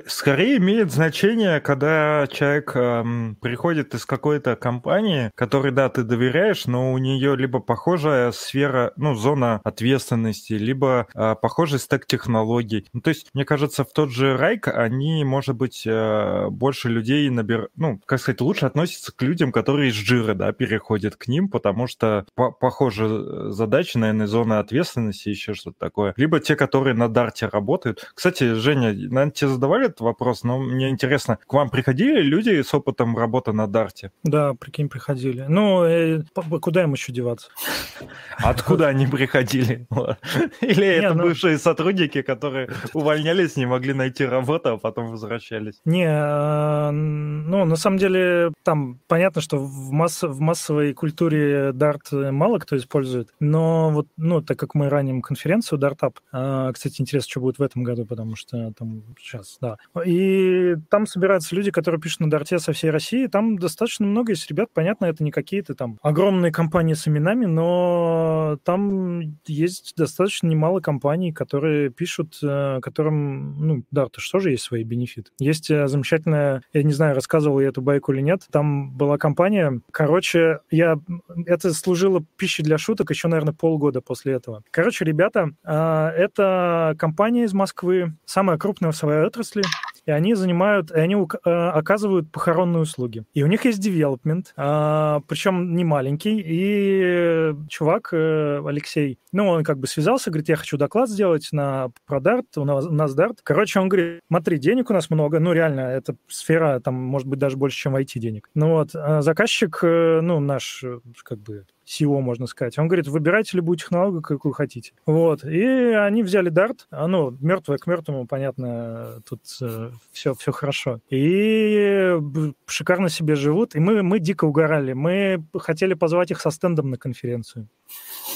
Скорее имеет значение, когда человек эм, приходит из какой-то компании, которой, да, ты доверяешь, но у нее либо похожая сфера, ну, зона ответственности, либо э, похожий стек технологий. Ну, то есть, мне кажется, в тот же Райк они, может быть, э, больше людей набирают, ну, как сказать, лучше относятся к людям, которые из жира, да, переходят к ним, потому что по похожие э, задачи, наверное, зона ответственности, еще что-то такое. Либо те, которые на Дарте работают. Кстати, Женя, наверное, тебе задавали этот вопрос, но мне интересно, к вам приходили люди с опытом работы на Дарте? Да, прикинь, приходили. Ну, э, куда им еще деваться? Откуда они приходили? Или это ну бывшие сотрудники, которые увольнялись, не могли найти работу, а потом возвращались? Не, а, ну, на самом деле, там понятно, что в, масс в массовой культуре Dart мало кто использует, но вот, ну, так как мы раним конференцию а, кстати, интересно, что будет в этом году, потому что там сейчас, да, и там собираются люди, которые пишут на Дарте со всей России, там достаточно много есть ребят, понятно, это не какие-то там огромные компании с именами, но там есть достаточно немало компаний, которые пишут, э, которым, ну, Dart что же есть свои бенефиты. Есть э, замечательная, я не знаю, рассказывал я эту байку или нет, там была компания, короче, я, это служило пищей для шуток еще, наверное, полгода после этого. Короче, ребята, а, это компания из Москвы, самая крупная в своей отрасли, и они занимают, и они э, оказывают похоронные услуги. И у них есть девелопмент, а, причем не маленький, и чувак э, Алексей, ну, он как бы связался, говорит, я хочу доклад сделать на Продарт, у нас Дарт. Короче, он говорит, смотри, денег у нас много, ну, реально, это сфера, там, может быть, даже больше, чем IT денег. Ну вот, а заказчик, э, ну, наш, как бы, SEO, можно сказать. Он говорит, выбирайте любую технологию, какую хотите. Вот. И они взяли Dart. А, ну, мертвое к мертвому, понятно, тут э, все, все хорошо. И шикарно себе живут. И мы, мы дико угорали. Мы хотели позвать их со стендом на конференцию.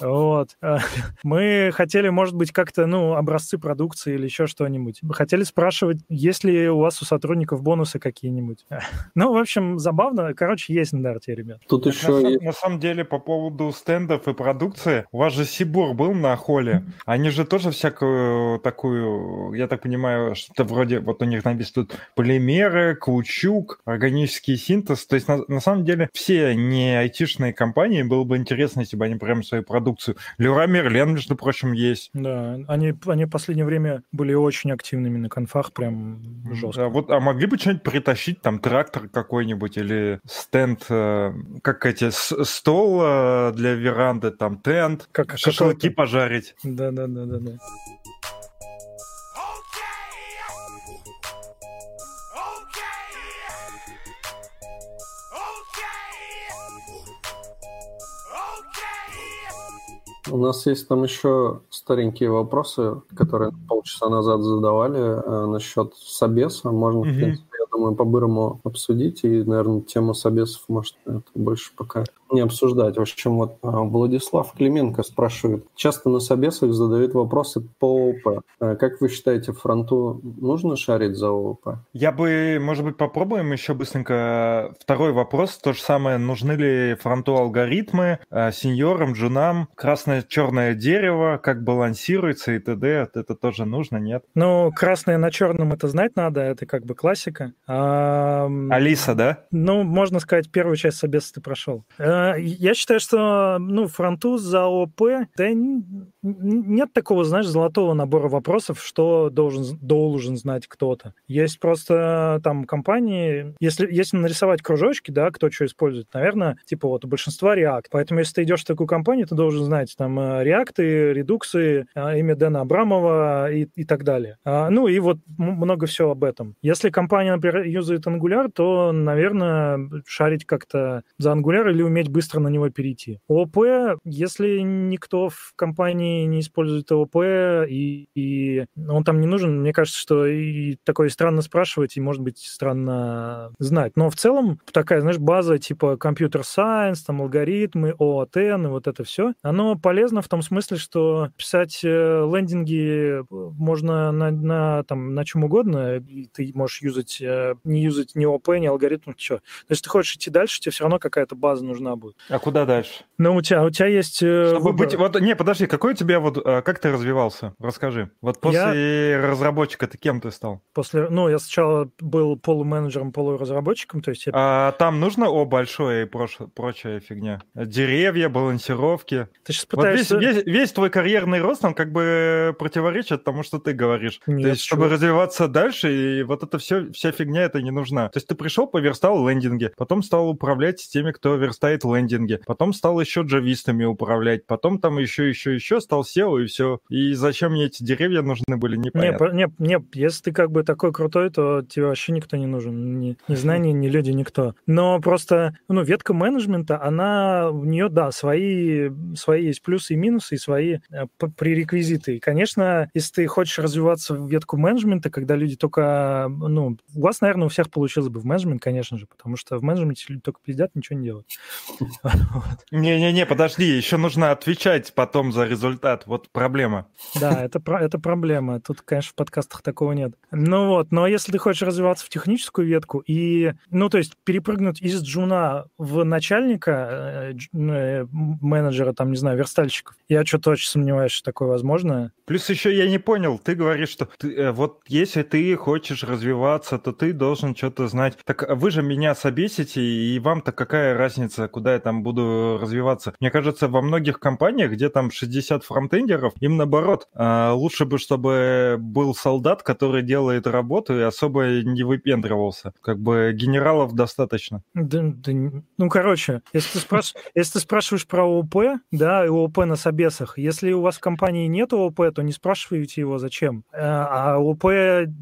Вот. Мы хотели, может быть, как-то, ну, образцы продукции или еще что-нибудь. Мы хотели спрашивать, есть ли у вас у сотрудников бонусы какие-нибудь. Ну, в общем, забавно. Короче, есть на Дарте, ребят. Тут так еще... На, на самом деле, по поводу стендов и продукции, у вас же Сибур был на холле. Они же тоже всякую такую, я так понимаю, что-то вроде, вот у них написано тут полимеры, каучук, органический синтез. То есть, на, на самом деле, все не айтишные компании было бы интересно, если бы они прям свою продукцию. Леруа Мерлен, между прочим, есть. Да, они, они в последнее время были очень активными на конфах, прям жестко. Да, вот, а могли бы что-нибудь притащить, там, трактор какой-нибудь или стенд, э, как эти, стол э, для веранды, там, тент, как, шашлыки пожарить. Да-да-да-да-да. У нас есть там еще старенькие вопросы, которые полчаса назад задавали э, насчет Собеса. Можно, mm-hmm. в принципе, я думаю, по-бырому обсудить. И, наверное, тему Собесов, может, это больше пока не обсуждать. В общем, вот а, Владислав Клименко спрашивает. Часто на собесах задают вопросы по ООП. А как вы считаете, фронту нужно шарить за ООП? Я бы, может быть, попробуем еще быстренько. Второй вопрос. То же самое. Нужны ли фронту алгоритмы а, сеньорам, джунам, красное-черное дерево, как балансируется и т.д. Это тоже нужно, нет? Ну, красное на черном это знать надо, это как бы классика. А... Алиса, да? Ну, можно сказать, первую часть собеса ты прошел. Э, я считаю, что ну, фронту за ОП, да нет такого, знаешь, золотого набора вопросов, что должен, должен знать кто-то. Есть просто там компании, если, если нарисовать кружочки, да, кто что использует, наверное, типа вот у большинства React. Поэтому если ты идешь в такую компанию, ты должен знать там э, React, редуксы, э, имя Дэна Абрамова и, и так далее. А, ну и вот много всего об этом. Если компания, например, юзает Angular, то, наверное, шарить как-то за Angular или уметь быстро на него перейти. ООП, если никто в компании не использует ООП, и, и он там не нужен, мне кажется, что и такое странно спрашивать, и, может быть, странно знать. Но в целом такая, знаешь, база типа компьютер сайенс, там алгоритмы, ООТН и вот это все, оно полезно в том смысле, что писать э, лендинги можно на, на, там, на чем угодно, и ты можешь юзать, э, не юзать ни ОП, ни алгоритм, ничего. То есть ты хочешь идти дальше, тебе все равно какая-то база нужна будет. А куда дальше? Ну, у тебя, у тебя есть... Э, Чтобы выбор. быть... Вот, не, подожди, какой у тебя вот... А, как ты развивался? Расскажи. Вот после я... разработчика ты кем ты стал? После... Ну, я сначала был полуменеджером, полуразработчиком, то есть... Я... А там нужно О большое и прош... прочая фигня? Деревья, балансировки? Ты сейчас пытаешься... Вот весь, весь, весь твой карьерный рост, он как бы противоречит тому, что ты говоришь. Нет, то есть, чего? чтобы развиваться дальше, и вот это все, вся фигня это не нужна. То есть ты пришел, поверстал лендинги, потом стал управлять теми, кто верстает лендинги, потом стал еще джавистами управлять, потом там еще, еще, еще стал SEO и все. И зачем мне эти деревья нужны были, непонятно. Не, не, не, если ты как бы такой крутой, то тебе вообще никто не нужен. Ни, ни знания, ни люди, никто. Но просто, ну, ветка менеджмента, она, у нее, да, свои, свои есть плюсы и минусы, и свои э, пререквизиты. И, конечно, если ты хочешь развиваться в ветку менеджмента, когда люди только, ну, у вас, наверное, у всех получилось бы в менеджмент, конечно же, потому что в менеджменте люди только пиздят, ничего не делают. Не-не-не, подожди, еще нужно отвечать потом за результат. Вот проблема. Да, это, это проблема. Тут, конечно, в подкастах такого нет. Ну вот, но если ты хочешь развиваться в техническую ветку и, ну, то есть перепрыгнуть из джуна в начальника, э, э, менеджера, там, не знаю, верстальщиков, я что-то очень сомневаюсь, что такое возможно. Плюс еще я не понял, ты говоришь, что ты, э, вот если ты хочешь развиваться, то ты должен что-то знать. Так вы же меня собесите, и вам-то какая разница, куда я там буду развиваться? Мне кажется, во многих компаниях, где там 60 фронтендеров, им наоборот, а, лучше бы, чтобы был солдат, который делает работу и особо не выпендривался. Как бы генералов достаточно. Да, да, ну, короче, если ты, спраш... если ты спрашиваешь про ООП, да, и ООП на собесах, если у вас в компании нет ООП, то не спрашивайте его, зачем. А, а ООП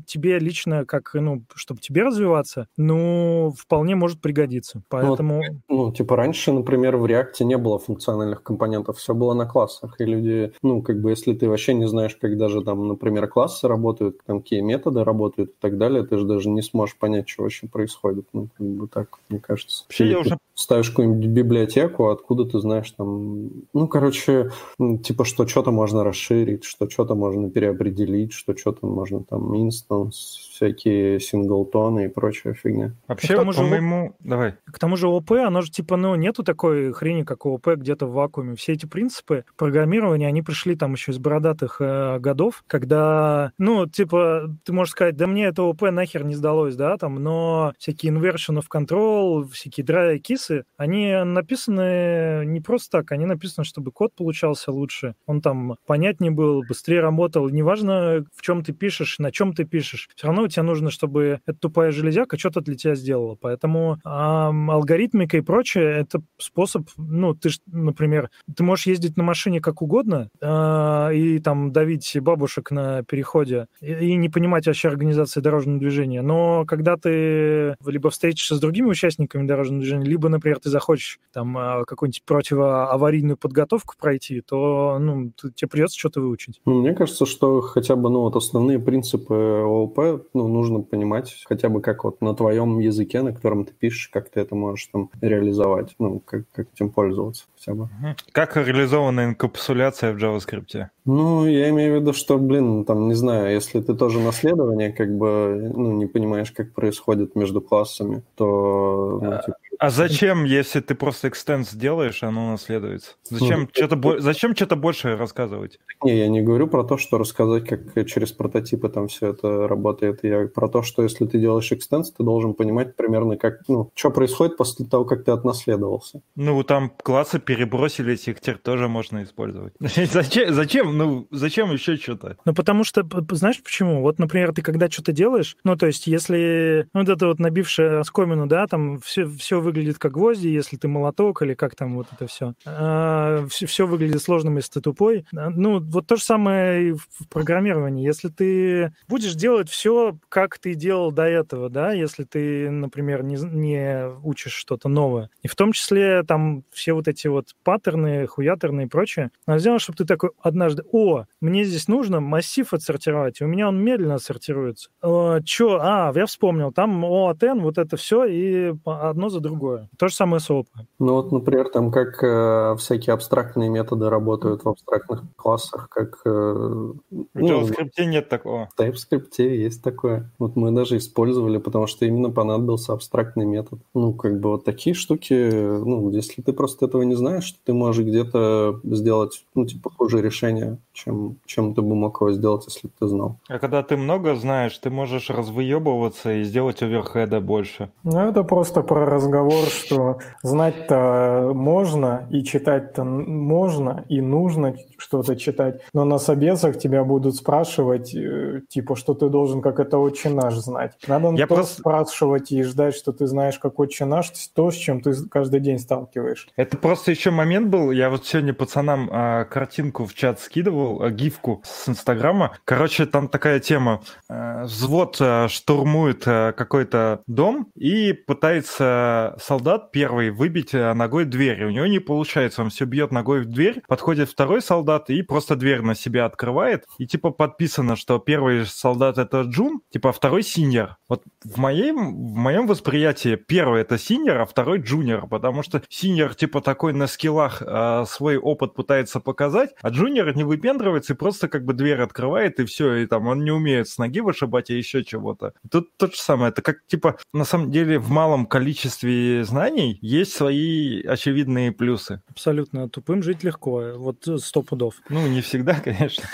тебе лично, как, ну, чтобы тебе развиваться, ну, вполне может пригодиться. Поэтому... Ну, ну, типа раньше, например, в React не было функциональных компонентов, все было на классах, и люди, ну, как бы, если ты вообще не знаешь, как даже там, например, классы работают, там, какие методы работают и так далее, ты же даже не сможешь понять, что вообще происходит. Ну, как бы так, мне кажется. Вообще я уже... Ставишь какую-нибудь библиотеку, откуда ты знаешь там... Ну, короче, типа, что что-то можно расширить, что что-то можно переопределить, что что-то можно там инстанс, всякие синглтоны и прочая фигня. Вообще, вот, по-моему... Давай. К тому же ОП, оно же типа, ну, нету такой хрени, как ОП где-то в вакууме. Все эти принципы программирования, они пришли там еще из бородатых э, годов, когда, ну, типа, ты можешь сказать, да мне это ОП нахер не сдалось, да, там, но всякие inversion of control, всякие dry кисы, они написаны не просто так, они написаны, чтобы код получался лучше, он там понятнее был, быстрее работал, неважно, в чем ты пишешь, на чем ты пишешь, все равно тебе нужно, чтобы эта тупая железяка что-то для тебя сделала. Поэтому эм, алгоритмика и прочее — это способ, ну, ты, например, ты можешь ездить на машине как угодно э, и там давить бабушек на переходе и, и не понимать вообще организации дорожного движения. Но когда ты либо встретишься с другими участниками дорожного движения, либо, например, ты захочешь там а, какую-нибудь противоаварийную подготовку пройти, то ну, тебе придется что-то выучить. Ну, мне кажется, что хотя бы ну, вот основные принципы ООП ну, нужно понимать хотя бы как вот на твоем языке, на котором ты пишешь, как ты это можешь там реализовать, ну, как, как этим пользоваться хотя бы. Как реализована инкапсуляция в JavaScript? Ну, я имею в виду, что, блин, там, не знаю, если ты тоже наследование, как бы, ну, не понимаешь, как происходит между классами, то, ну, типа, А зачем, если ты просто экстенс сделаешь, оно наследуется? Зачем ну, что-то зачем что-то больше рассказывать? Не, я не говорю про то, что рассказать, как через прототипы там все это работает. Я про то, что если ты делаешь экстенс, ты должен понимать примерно, как, ну, что происходит после того, как ты отнаследовался. Ну, там классы перебросились, их теперь тоже можно использовать. зачем? Зачем? Ну, зачем еще что-то? Ну, потому что, знаешь почему? Вот, например, ты когда что-то делаешь, ну, то есть, если вот это вот набившее оскомину, да, там все, все выглядит как гвозди, если ты молоток или как там вот это все. А, все, все выглядит сложным, если ты тупой. А, ну, вот то же самое и в программировании. Если ты будешь делать все, как ты делал до этого, да, если ты, например, не, не учишь что-то новое, и в том числе там все вот эти вот паттерны, хуятерные и прочее, надо сделать, чтобы ты такой однажды, о, мне здесь нужно массив отсортировать, и у меня он медленно сортируется. Э? А, я вспомнил, там OAuth, вот это все, и одно за другое. То же самое с OOP. Ну вот, например, там как э, всякие абстрактные методы работают в абстрактных классах, как... Э, в ну, JavaScript нет такого. В TypeScript есть такое. Вот мы даже использовали, потому что именно понадобился абстрактный метод. Ну, как бы вот такие штуки, ну, если ты просто этого не знаешь, то ты можешь где-то сделать, ну, типа, хуже решение, чем, чем ты бы мог его сделать, если бы ты знал. А когда ты много знаешь, ты можешь развыебываться и сделать оверхеда больше. Ну, это просто про разговор, что знать-то можно, и читать-то можно, и нужно что-то читать, но на собесах тебя будут спрашивать, э, типа, что ты должен, как это отче наш знать. Надо Я просто спрашивать и ждать, что ты знаешь, как отче наш, то, с чем ты каждый день сталкиваешь. Это просто еще момент был, я вот сегодня пацанам а, картинку в чат скидывал, а, гифку с Инстаграма. Короче, там такая тема. А, взвод а, штурмует а, какой-то дом и пытается солдат первый выбить а, ногой дверь. У него не получается, он все бьет ногой в дверь, подходит второй солдат и просто дверь на себя открывает. И типа подписано, что первый солдат это Джун, типа второй синьор. Вот в моем, в моем восприятии первый это синьор, а второй джуниор, потому что синьор типа такой на скиллах э, свой опыт пытается показать, а джуниор не выпендривается и просто как бы дверь открывает и все, и там он не умеет с ноги вышибать, а еще чего-то. Тут то же самое, это как типа на самом деле в малом количестве знаний есть свои очевидные плюсы. Абсолютно, тупым жить легко, вот сто пудов. Ну, не всегда, конечно.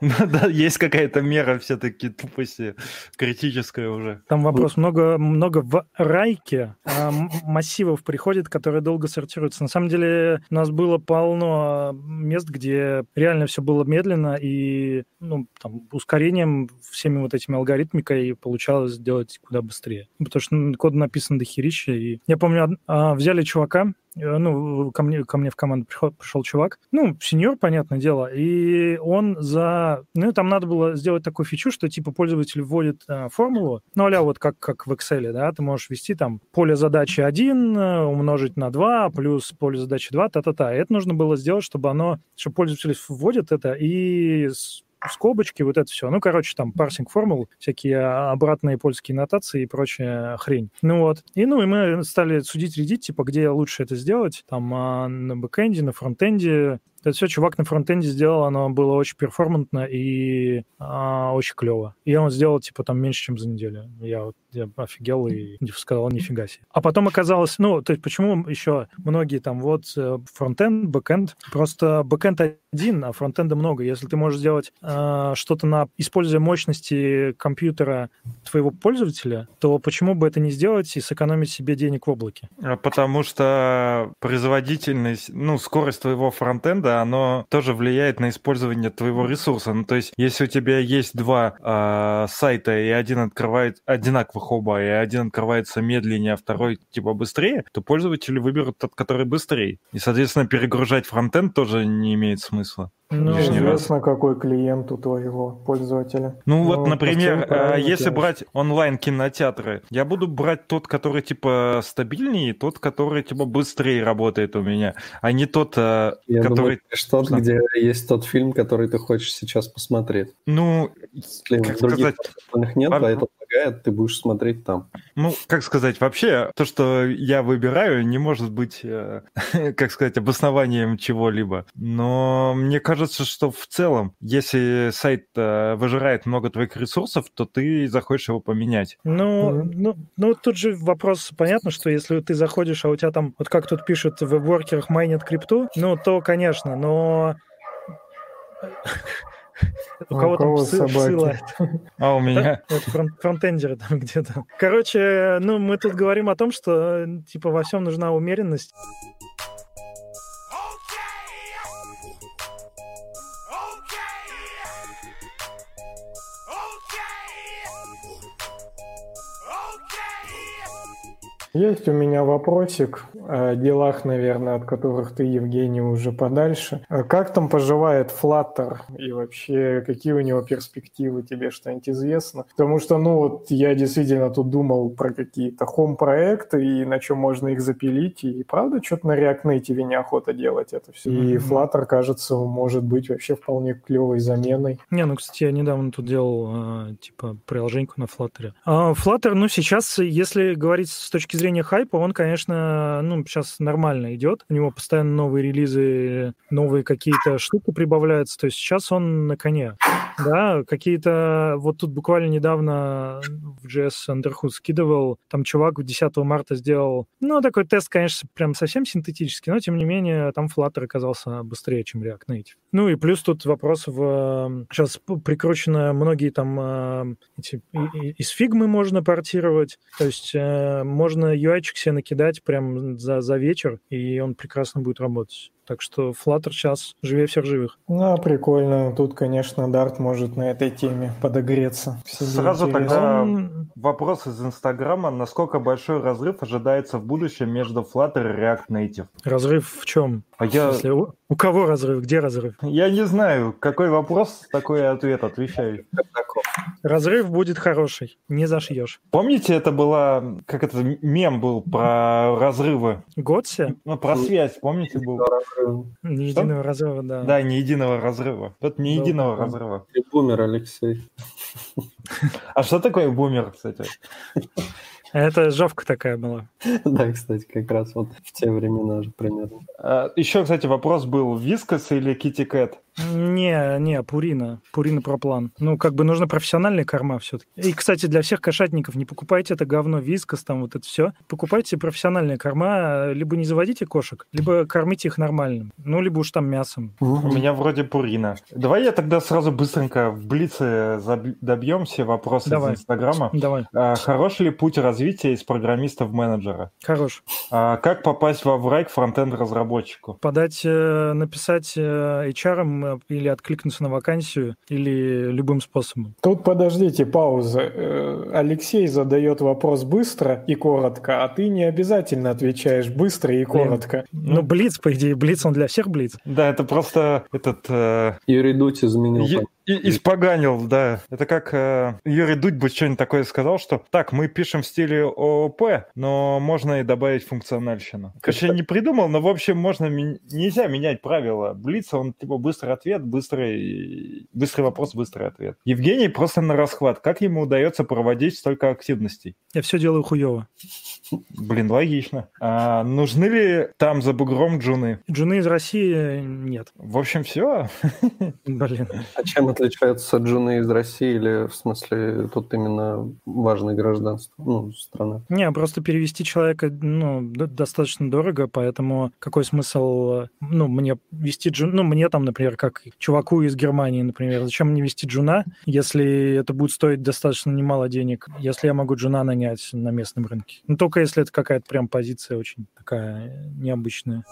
Но да, есть какая-то мера все-таки тупости критическая уже. Там вопрос много, много в райке а, массивов приходит, которые долго сортируются. На самом деле у нас было полно мест, где реально все было медленно, и ну, там, ускорением всеми вот этими алгоритмикой получалось сделать куда быстрее. Потому что код написан до херища. И я помню, а, взяли чувака, Э, ну, ко мне, ко мне в команду пришел, чувак, ну, сеньор, понятное дело, и он за... Ну, там надо было сделать такую фичу, что, типа, пользователь вводит а, формулу, ну, а вот как, как в Excel, да, ты можешь ввести там поле задачи 1 э, умножить на 2 плюс поле задачи 2, та-та-та. И это нужно было сделать, чтобы оно, чтобы пользователь вводит это и скобочки, вот это все. Ну, короче, там парсинг формул, всякие обратные польские нотации и прочая хрень. Ну вот. И, ну, и мы стали судить, рядить, типа, где лучше это сделать. Там а, на бэкэнде, на фронтенде. Это все чувак на фронтенде сделал, оно было очень перформантно и а, очень клево. И он сделал, типа, там меньше, чем за неделю. Я вот я офигел и сказал, нифига себе. А потом оказалось, ну, то есть почему еще многие там вот э, фронтенд, бэкенд, просто бэкенд один, а фронтенда много. Если ты можешь сделать э, что-то на, используя мощности компьютера твоего пользователя, то почему бы это не сделать и сэкономить себе денег в облаке? А потому что производительность, ну, скорость твоего фронтенда, оно тоже влияет на использование твоего ресурса. Ну, то есть, если у тебя есть два э, сайта, и один открывает одинаковых оба, и один открывается медленнее, а второй типа быстрее, то пользователи выберут тот, который быстрее. И, соответственно, перегружать фронтенд тоже не имеет смысла. Ну, известно, раз. какой клиент у твоего пользователя. Ну, ну вот, например, а, если брать онлайн-кинотеатры, я буду брать тот, который, типа, стабильнее, тот, который, типа, быстрее работает у меня, а не тот, а, я который... Думаю, тот, где есть тот фильм, который ты хочешь сейчас посмотреть. Ну, Если как других сказать... нет, а этот предлагает, ты будешь смотреть там. Ну, как сказать, вообще, то, что я выбираю, не может быть, э, как сказать, обоснованием чего-либо. Но мне кажется, что в целом, если сайт э, выжирает много твоих ресурсов, то ты захочешь его поменять. Ну, mm-hmm. ну, ну, тут же вопрос, понятно, что если ты заходишь, а у тебя там, вот как тут пишут в веб-воркерах майнит крипту, ну, то, конечно, но у кого там псы, А у меня? Фронтендеры там где-то. Короче, ну, мы тут говорим о том, что, типа, во всем нужна умеренность. Есть у меня вопросик о делах, наверное, от которых ты, Евгений, уже подальше. А как там поживает Flutter и вообще какие у него перспективы, тебе что-нибудь известно? Потому что, ну вот, я действительно тут думал про какие-то хом-проекты и на чем можно их запилить, и правда что-то на React Native неохота делать это все. Mm-hmm. И Flutter, кажется, может быть вообще вполне клевой заменой. Не, ну, кстати, я недавно тут делал, а, типа, приложеньку на Flutter. А Flutter, ну, сейчас, если говорить с точки зрения хайпа, он, конечно, ну, сейчас нормально идет. У него постоянно новые релизы, новые какие-то штуки прибавляются. То есть сейчас он на коне. Да, какие-то... Вот тут буквально недавно в JS Underhood скидывал, там чувак 10 марта сделал, ну, такой тест, конечно, прям совсем синтетический, но, тем не менее, там Flutter оказался быстрее, чем React Native. Ну, и плюс тут вопрос в... Сейчас прикручено многие там э, эти, из фигмы можно портировать, то есть э, можно UI-чик себе накидать прям за, за вечер, и он прекрасно будет работать. Так что Flutter сейчас живее всех живых. Ну, прикольно. Тут, конечно, Dart может на этой теме подогреться. Все Сразу тогда вопрос из Инстаграма. Насколько большой разрыв ожидается в будущем между Flutter и React Native? Разрыв в чем? А я... Если, у, кого разрыв? Где разрыв? Я не знаю. Какой вопрос, такой ответ. Отвечаю. Разрыв будет хороший. Не зашьешь. Помните, это была... Как это мем был про разрывы? Готси? Ну, про связь, помните, был? Не единого разрыва, да. Да, не единого разрыва. Тут не единого разрыва. Ты бумер, Алексей. А что такое бумер, кстати? Это жовка такая была. Да, кстати, как раз вот в те времена же примерно. А, еще, кстати, вопрос был, Вискас или Кити Кэт? Не, не, Пурина. Пурина проплан. Ну, как бы нужна профессиональная корма все-таки. И, кстати, для всех кошатников не покупайте это говно, вискас, там вот это все. Покупайте профессиональная корма, либо не заводите кошек, либо кормите их нормальным. Ну, либо уж там мясом. У меня вроде Пурина. Давай я тогда сразу быстренько в Блице добьем все вопросы Давай. из Инстаграма. Давай. А, хорош ли путь развития из программиста в менеджера? Хорош. А, как попасть во враг фронтенд-разработчику? Подать, э, написать э, HR или откликнуться на вакансию, или любым способом. Тут подождите, пауза. Э, Алексей задает вопрос быстро и коротко, а ты не обязательно отвечаешь быстро и коротко. Блин. Ну, Блиц, по идее, Блиц, он для всех Блиц. Да, это просто этот... Э... Юрий Дудь изменил. Е- и, испоганил, да. Это как э, Юрий Дудь бы что-нибудь такое сказал, что так, мы пишем в стиле ООП, но можно и добавить функциональщину. Конечно, я не придумал, но, в общем, можно нельзя менять правила. Блиц, он типа быстрый ответ, быстрый, быстрый вопрос, быстрый ответ. Евгений просто на расхват. Как ему удается проводить столько активностей? Я все делаю хуево. Блин, логично. А нужны ли там за бугром джуны? Джуны из России нет. В общем, все. Блин. А чем отличаются джуны из России или в смысле тут именно важное гражданство, ну, страна? Не, просто перевести человека, ну, достаточно дорого, поэтому какой смысл, ну, мне вести джун, ну, мне там, например, как чуваку из Германии, например, зачем мне вести джуна, если это будет стоить достаточно немало денег, если я могу джуна нанять на местном рынке. Ну, только если это какая-то прям позиция очень такая необычная.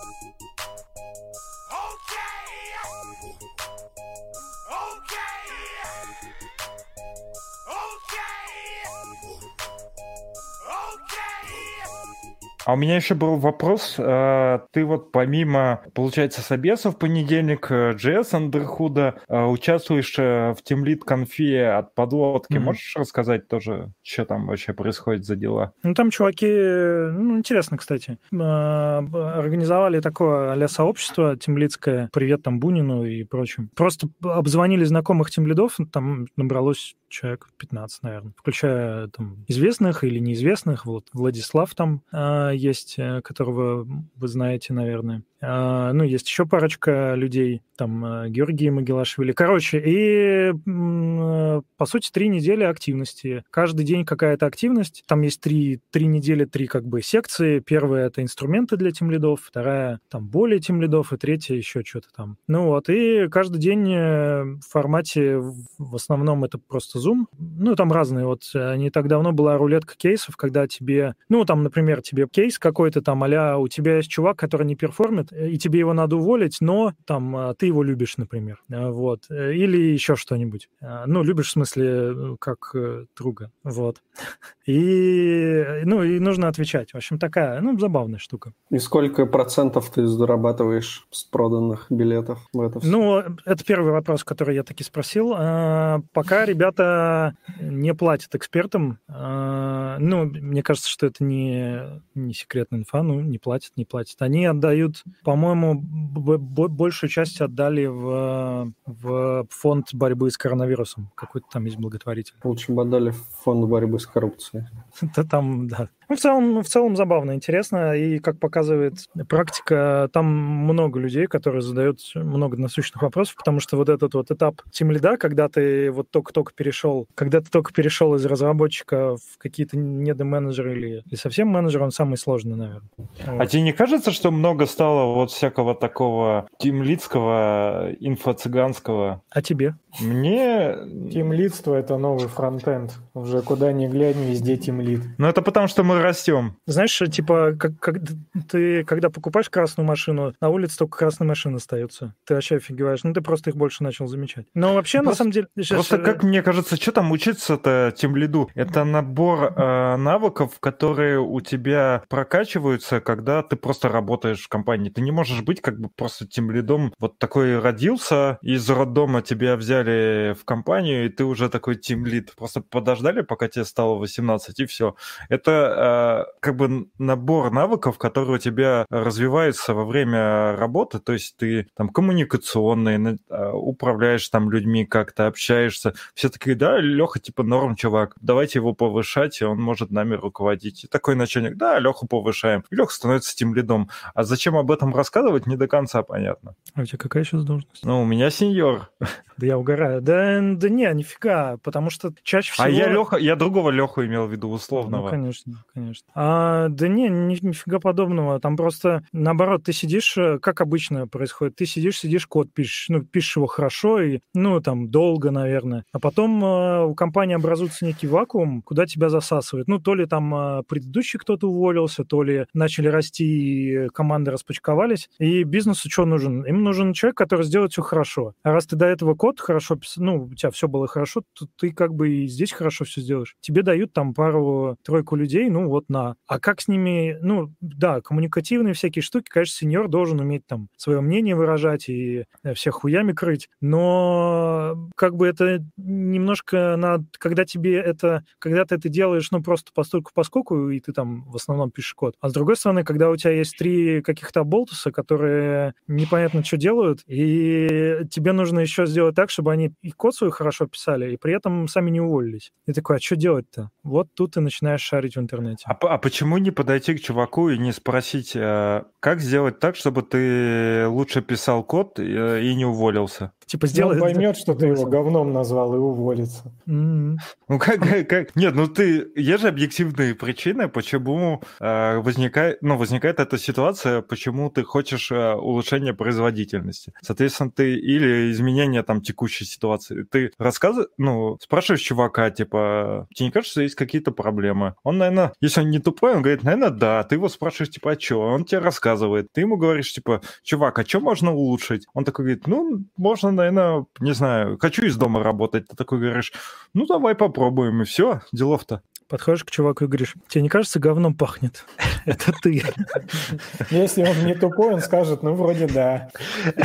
А у меня еще был вопрос. А, ты вот помимо, получается, собеса в понедельник JS э, Андерхуда э, участвуешь э, в Teamlead конфе от подлодки. Mm-hmm. Можешь рассказать тоже, что там вообще происходит за дела? Ну, там чуваки, ну, интересно, кстати, организовали такое а сообщество тимлидское, привет там Бунину и прочим. Просто обзвонили знакомых тимлидов, там набралось человек 15, наверное, включая там известных или неизвестных. Вот Владислав там э, есть, которого вы знаете, наверное. А, ну, есть еще парочка людей, там э, Георгий Могелашвили. Короче, и э, по сути три недели активности. Каждый день какая-то активность. Там есть три, три недели, три как бы секции. Первая — это инструменты для тимлидов, вторая — там более тимлидов, и третья еще что-то там. Ну вот, и каждый день э, в формате, в основном это просто Zoom. Ну, там разные. Вот не так давно была рулетка кейсов, когда тебе, ну, там, например, тебе кейс какой-то там, а у тебя есть чувак, который не перформит, и тебе его надо уволить, но там а, ты его любишь, например, а, вот, э, или еще что-нибудь. А, ну, любишь в смысле э, как э, друга, вот. И, ну, и нужно отвечать. В общем, такая, ну, забавная штука. И сколько процентов ты зарабатываешь с проданных билетов в это все? Ну, это первый вопрос, который я таки спросил. Пока ребята не платят экспертам, ну, мне кажется, что это не, не секретная инфа, ну, не платят, не платят. Они отдают по-моему, большую часть отдали в, в фонд борьбы с коронавирусом. Какой-то там есть благотворитель. Лучше бы отдали в фонд борьбы с коррупцией. Да там, да. Ну, в целом, в целом забавно, интересно, и как показывает практика, там много людей, которые задают много насущных вопросов, потому что вот этот вот этап тем лида, когда ты вот только-только перешел, когда ты только перешел из разработчика в какие-то недоменеджеры или, или совсем менеджер, он самый сложный, наверное. А вот. тебе не кажется, что много стало вот всякого такого тимлидского, инфо-цыганского? А тебе? Мне... Тимлидство — это новый фронтенд. Уже куда ни глянь, везде тимлид. Ну, это потому, что мы растем. Знаешь, типа, как, как ты, когда покупаешь красную машину, на улице только красные машины остаются. Ты вообще офигеваешь. Ну, ты просто их больше начал замечать. Но вообще, просто, на самом деле... Сейчас... Просто, как мне кажется, что там учиться-то тимлиду? Это набор э, навыков, которые у тебя прокачиваются, когда ты просто работаешь в компании. Ты не можешь быть как бы просто тимлидом. Вот такой родился, из роддома тебя взяли в компанию, и ты уже такой тимлид. Просто подождали, пока тебе стало 18, и все. Это э, как бы набор навыков, которые у тебя развиваются во время работы. То есть ты там коммуникационный, э, управляешь там людьми как-то, общаешься. Все такие, да, Леха типа норм чувак, давайте его повышать, и он может нами руководить. И такой начальник, да, Леху повышаем. Леха становится тем лидом. А зачем об этом рассказывать, не до конца понятно. А у тебя какая сейчас должность? Ну, у меня сеньор. Да я угораю. Да, да не, нифига, потому что чаще всего... А я Леха, я другого Леху имел в виду, условного. Ну, конечно, конечно. А, да не, ни, нифига подобного. Там просто, наоборот, ты сидишь, э, как обычно происходит, ты сидишь, сидишь, код пишешь, ну, пишешь его хорошо и, ну, там, долго, наверное. А потом э, у компании образуется некий вакуум, куда тебя засасывает. Ну, то ли там э, предыдущий кто-то уволился, то ли начали расти, и команды распочковались. И бизнесу что нужен? Им нужен человек, который сделает все хорошо. А раз ты до этого код хорошо писал, ну, у тебя все было хорошо, то ты как бы и здесь хорошо все сделаешь. Тебе дают там пару-тройку людей, ну, вот на. А как с ними, ну, да, коммуникативные всякие штуки, конечно, сеньор должен уметь там свое мнение выражать и э, всех хуями крыть, но как бы это немножко на, когда тебе это, когда ты это делаешь, ну, просто постольку поскольку, и ты там в основном пишешь код. А с другой стороны, когда у тебя есть три каких-то болтуса, которые непонятно что делают, и тебе нужно еще сделать так, чтобы они и код свой хорошо писали, и при этом сами не уволились. И такой, а что делать-то? Вот тут ты начинаешь шарить в интернете. А, а почему не подойти к чуваку и не спросить, э, как сделать так, чтобы ты лучше писал код э, и не уволился? Типа сделай... Он поймет, что ты его говном назвал и уволится. Mm-hmm. Ну как, как, как? Нет, ну ты... Есть же объективные причины, почему э, возникает, ну, возникает эта ситуация, почему ты хочешь э, улучшения производительности. Соответственно, ты или изменение там текущей ситуации. Ты рассказываешь, ну, спрашиваешь чувака, типа, тебе не кажется, что есть какие-то проблемы? Он, наверное, если он не тупой, он говорит, наверное, да. Ты его спрашиваешь, типа, а что? Он тебе рассказывает. Ты ему говоришь, типа, чувак, а что можно улучшить? Он такой говорит, ну, можно наверное, не знаю, хочу из дома работать. Ты такой говоришь, ну, давай попробуем, и все, делов-то. Подходишь к чуваку и говоришь, тебе не кажется, говном пахнет? Это ты. Если он не тупой, он скажет, ну, вроде да.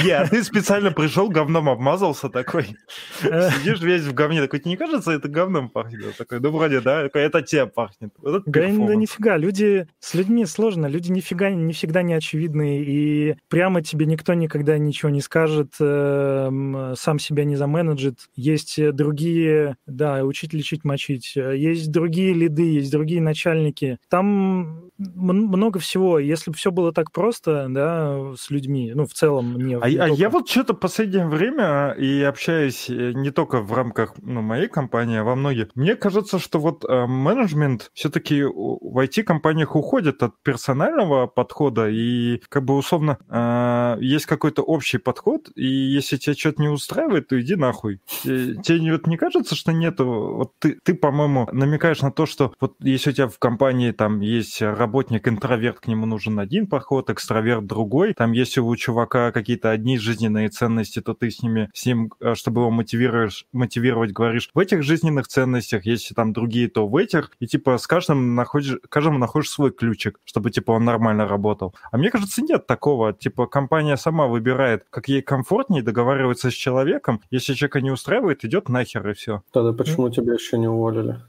Я, ты специально пришел, говном обмазался такой. Сидишь весь в говне, такой, тебе не кажется, это говном пахнет? Такой, ну, вроде, да, такой, это тебе пахнет. Да, нифига, люди с людьми сложно, люди нифига не всегда не очевидны, и прямо тебе никто никогда ничего не скажет, эм, сам себя не заменеджит. Есть э, другие, да, учить, лечить, мочить. Э, Есть другие лиды, есть другие начальники. Там много всего. Если бы все было так просто, да, с людьми, ну, в целом, не... А, не а я вот что-то последнее время и общаюсь э, не только в рамках ну, моей компании, а во многих. Мне кажется, что вот э, менеджмент все-таки в IT-компаниях уходит от персонального подхода и как бы условно э, есть какой-то общий подход, и если тебя что-то не устраивает, то иди нахуй. Э, Тебе вот не кажется, что нету... Вот ты, ты, по-моему, намекаешь на то, что вот если у тебя в компании там есть работник-интроверт, к нему нужен один подход, экстраверт другой, там если у чувака какие-то одни жизненные ценности, то ты с ними, с ним, э, чтобы его мотивируешь, мотивировать, говоришь в этих жизненных ценностях, если там другие, то в этих, и типа с каждым находишь, каждому находишь свой ключик, чтобы типа он нормально работал. А мне кажется, нет такого, типа компания сама выбирает, как ей комфортнее, договаривается с человеком, если человека не устраивает, идет нахер и все. Тогда почему тебя еще не уволили?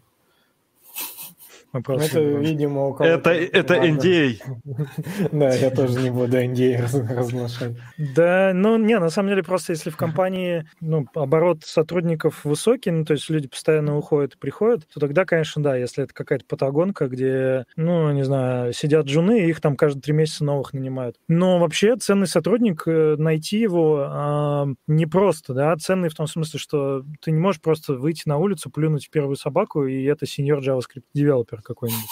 Вопрос. Это, видимо, у кого-то... Это, это. NDA. Да, я тоже не буду NDA раз- разглашать. Да, ну, не, на самом деле, просто если в компании, ну, оборот сотрудников высокий, ну, то есть люди постоянно уходят и приходят, то тогда, конечно, да, если это какая-то патагонка, где, ну, не знаю, сидят джуны, и их там каждые три месяца новых нанимают. Но вообще ценный сотрудник, э, найти его а, непросто, да, ценный в том смысле, что ты не можешь просто выйти на улицу, плюнуть в первую собаку, и это сеньор JavaScript девелопер какой-нибудь.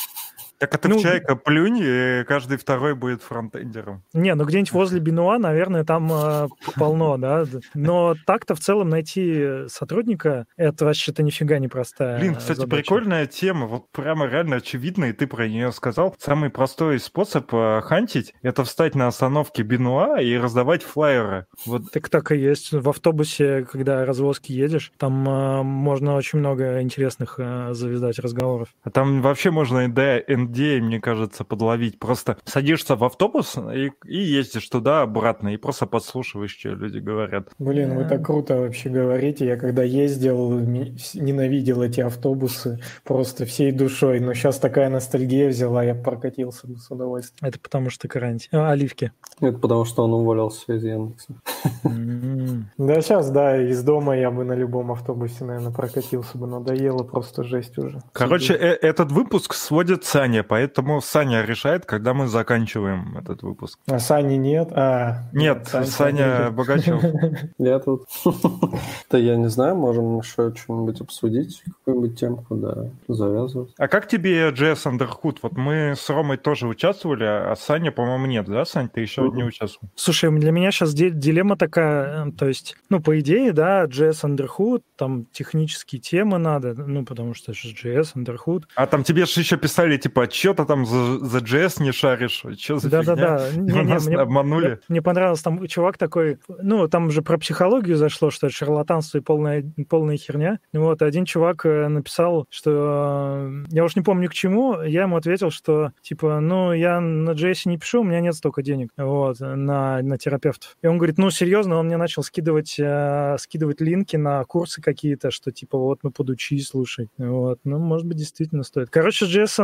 Так а ты Ну, в чайка плюнь, и каждый второй будет фронтендером. Не, ну где-нибудь возле Бенуа, наверное, там э, полно, да. Но так-то в целом найти сотрудника, это вообще-то нифига не простая Блин, кстати, задача. прикольная тема, вот прямо реально очевидно, и ты про нее сказал. Самый простой способ э, хантить — это встать на остановке Бенуа и раздавать флайеры. Вот Так так и есть. В автобусе, когда развозки едешь, там э, можно очень много интересных э, завязать разговоров. а там вообще можно NDA, NDA, мне кажется, подловить. Просто садишься в автобус и, и ездишь туда-обратно, и просто подслушиваешь, что люди говорят. Блин, вы так круто вообще говорите. Я когда ездил, ненавидел эти автобусы просто всей душой. Но сейчас такая ностальгия взяла, я прокатился бы с удовольствием. Это потому что карантин. А, оливки. Это потому, что он уволился из Яндекса. Да, сейчас, да, из дома я бы на любом автобусе, наверное, прокатился бы. Надоело просто жесть уже. Короче, э- этот выпуск сводит Саня, поэтому Саня решает, когда мы заканчиваем этот выпуск. А Сани нет? А, Нет, Саня Саня Богачев. Я тут... Да я не знаю, можем еще что-нибудь обсудить, какую-нибудь темку, да, завязывать. А как тебе JS Underhood? Вот мы с Ромой тоже участвовали, а Саня, по-моему, нет, да, Сань? Ты еще не участвовал. Слушай, для меня сейчас дилемма такая, э, то есть, ну, по идее, да, JS Underhood, там технические темы надо, ну, потому что JS Underhood. А там тебе же еще писали, типа, что ты там за, за JS не шаришь? Что за фигня? Да-да-да. Не-не, Нас мне- обманули. Мне, мне понравилось, там чувак такой, ну, там же про психологию зашло, что это шарлатанство и полная, полная херня. Вот, один чувак э, написал, что э, я уж не помню к чему, я ему ответил, что, типа, ну, я на JS не пишу, у меня нет столько денег, вот, на, на терапевтов. И он говорит, ну, серьезно, он мне начал скидывать, э, скидывать линки на курсы какие-то, что, типа, вот, ну, подучи, слушай. Вот, ну, может быть, действительно стоит. Короче, JS с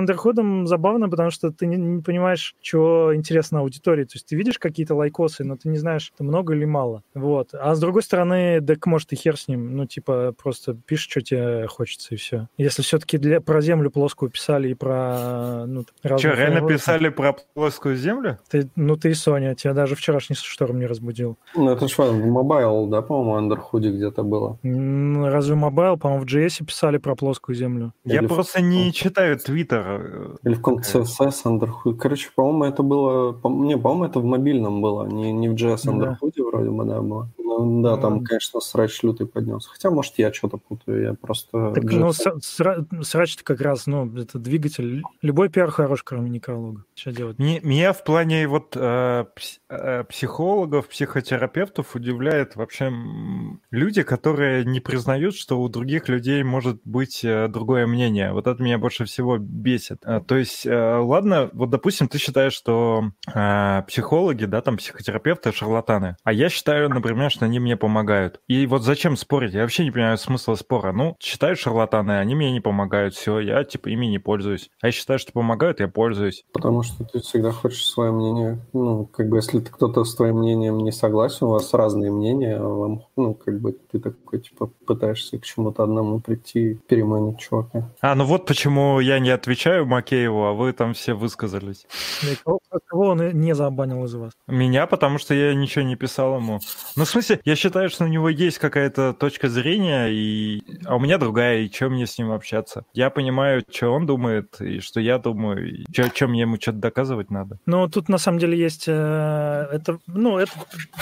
забавно, потому что ты не, не понимаешь, чего интересно аудитории. То есть ты видишь какие-то лайкосы, но ты не знаешь, это много или мало. Вот. А с другой стороны, так может и хер с ним. Ну, типа, просто пишешь, что тебе хочется, и все. Если все-таки для, про землю плоскую писали и про... Ну, Что, реально фреймворки, писали про плоскую землю? Ты, ну, ты и соня, тебя даже вчерашний шторм не разбудил. Ну, это ж в mobile, да, по-моему, Андерхуде где-то было. Разве mobile, по-моему, в JS писали про плоскую землю? Я Или в- просто не читаю Твиттер. Или в каком-то CSS Underhood. Короче, по-моему, это было... по- Не, по-моему, это в мобильном было, не, не в JS Да. Андерхуде вроде бы, да, было. Ну, да, там, конечно, срач лютый поднялся. Хотя, может, я что-то путаю, я просто... Так, ну, срач-то как раз, ну, это двигатель. Любой пиар хорош, кроме некролога. Что делать? Меня в плане вот э, э, психологов, психотерапевтов удивляет вообще люди, которые не признают, что у других людей может быть э, другое мнение. Вот это меня больше всего бесит. То есть, ладно, вот, допустим, ты считаешь, что психологи, да, там, психотерапевты шарлатаны. А я считаю, например, что они мне помогают. И вот зачем спорить? Я вообще не понимаю смысла спора. Ну, считаю шарлатаны, они мне не помогают, все, я, типа, ими не пользуюсь. А я считаю, что помогают, я пользуюсь. Потому что ты всегда хочешь свое мнение. Ну, как бы, если кто-то с твоим мнением не согласен, у вас разные мнения, а вам, ну, как бы, ты такой, типа, пытаешься к чему-то одному прийти, переманить чувака. А, ну вот почему я не отвечаю Макееву, а вы там все высказались. Кого, кого он не забанил из вас? Меня, потому что я ничего не писал ему. Ну, в смысле, я считаю, что у него есть какая-то точка зрения, и... а у меня другая, и чем мне с ним общаться? Я понимаю, что он думает, и что я думаю, и что, чем ему что-то доказывать надо. Ну, тут на самом деле есть... Э, это, ну, это,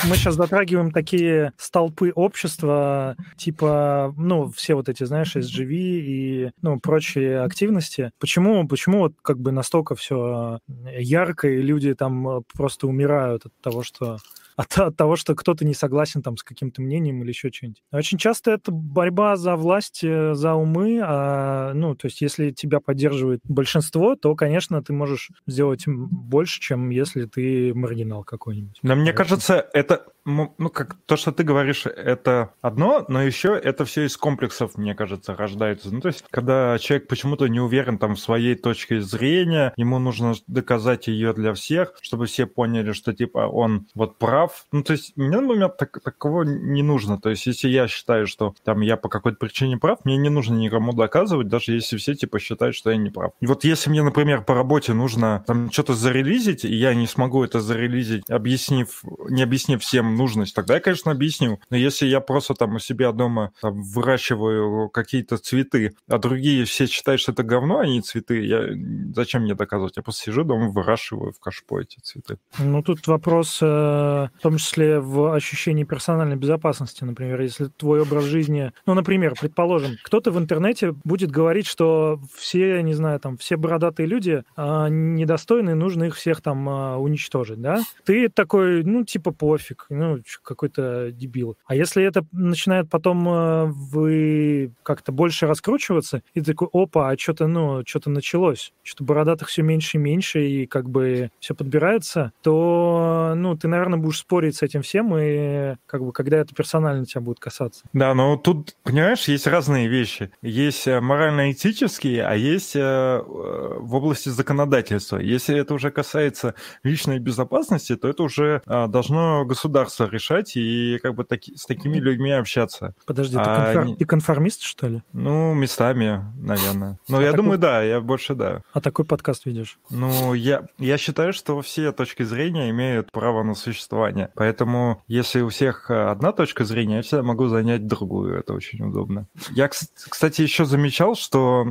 мы сейчас затрагиваем такие столпы общества, типа, ну, все вот эти, знаешь, SGV и, ну, прочие активности. Почему, почему вот как бы настолько все ярко, и люди там просто умирают от того, что от, от того, что кто-то не согласен там с каким-то мнением или еще что-нибудь. Очень часто это борьба за власть, э, за умы, а, ну, то есть если тебя поддерживает большинство, то, конечно, ты можешь сделать больше, чем если ты маргинал какой-нибудь. Но мне кажется, это ну, как то, что ты говоришь, это одно, но еще это все из комплексов, мне кажется, рождается. Ну, то есть, когда человек почему-то не уверен там в своей точке зрения, ему нужно доказать ее для всех, чтобы все поняли, что типа он вот прав. Ну, то есть, мне, например, так, такого не нужно. То есть, если я считаю, что там я по какой-то причине прав, мне не нужно никому доказывать, даже если все типа считают, что я не прав. И вот если мне, например, по работе нужно там что-то зарелизить, и я не смогу это зарелизить, объяснив, не объяснив всем нужность, тогда я, конечно, объясню. Но если я просто там у себя дома там, выращиваю какие-то цветы, а другие все считают, что это говно, а не цветы, я... зачем мне доказывать? Я просто сижу дома, выращиваю в кашпо эти цветы. Ну, тут вопрос э, в том числе в ощущении персональной безопасности, например, если твой образ жизни... Ну, например, предположим, кто-то в интернете будет говорить, что все, не знаю, там, все бородатые люди э, недостойны, нужно их всех там э, уничтожить, да? Ты такой, ну, типа, пофиг, ну, ну, какой-то дебил. А если это начинает потом э, вы как-то больше раскручиваться, и ты такой, опа, а что-то, ну, что-то началось, что-то бородатых все меньше и меньше, и как бы все подбирается, то, ну, ты, наверное, будешь спорить с этим всем, и как бы когда это персонально тебя будет касаться. Да, но тут, понимаешь, есть разные вещи. Есть э, морально-этические, а есть э, в области законодательства. Если это уже касается личной безопасности, то это уже должно государство государство решать и как бы таки, с такими людьми общаться. Подожди, а ты, конфор... не... ты конформист, что ли? Ну, местами, наверное. Ну, а я такой... думаю, да, я больше да. А такой подкаст видишь? Ну, я, я считаю, что все точки зрения имеют право на существование. Поэтому, если у всех э, одна точка зрения, я всегда могу занять другую. Это очень удобно. Я, кстати, еще замечал, что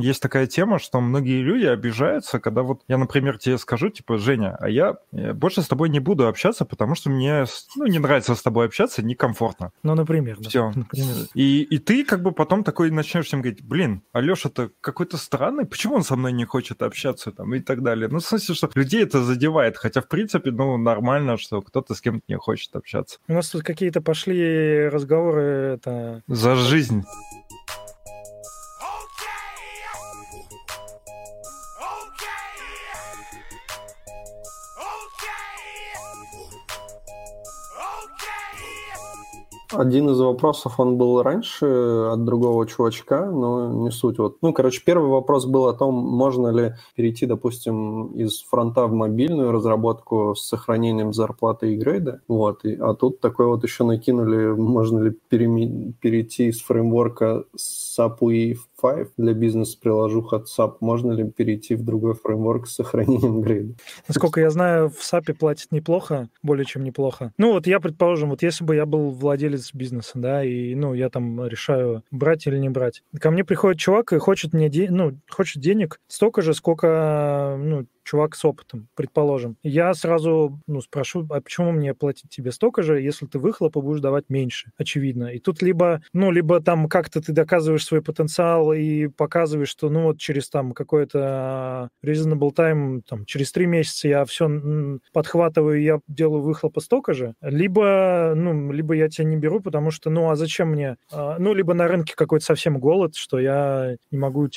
есть такая тема, что многие люди обижаются, когда вот я, например, тебе скажу, типа, Женя, а я э, больше с тобой не буду общаться, потому что мне ну, не нравится с тобой общаться, некомфортно. Ну, например. Все. Например. И, и ты как бы потом такой начнешь всем говорить, блин, Алеша-то какой-то странный, почему он со мной не хочет общаться там и так далее. Ну, в смысле, что людей это задевает, хотя, в принципе, ну, нормально, что кто-то с кем-то не хочет общаться. У нас тут какие-то пошли разговоры, это... За жизнь. Один из вопросов, он был раньше от другого чувачка, но не суть. Вот. Ну, короче, первый вопрос был о том, можно ли перейти, допустим, из фронта в мобильную разработку с сохранением зарплаты и грейда. Вот. И, а тут такой вот еще накинули, можно ли перейти из фреймворка SAP UI 5 для бизнес-приложух от SAP, можно ли перейти в другой фреймворк с сохранением грейда? Насколько я знаю, в SAP платят неплохо, более чем неплохо. Ну вот я, предположим, вот если бы я был владелец бизнеса, да, и, ну, я там решаю, брать или не брать. Ко мне приходит чувак и хочет мне, де- ну, хочет денег столько же, сколько, ну, чувак с опытом, предположим. Я сразу ну, спрошу, а почему мне платить тебе столько же, если ты выхлопа будешь давать меньше, очевидно. И тут либо, ну, либо там как-то ты доказываешь свой потенциал и показываешь, что, ну, вот через там какой-то reasonable time, там, через три месяца я все подхватываю, я делаю выхлопа столько же, либо, ну, либо я тебя не беру, потому что, ну, а зачем мне? А, ну, либо на рынке какой-то совсем голод, что я не могу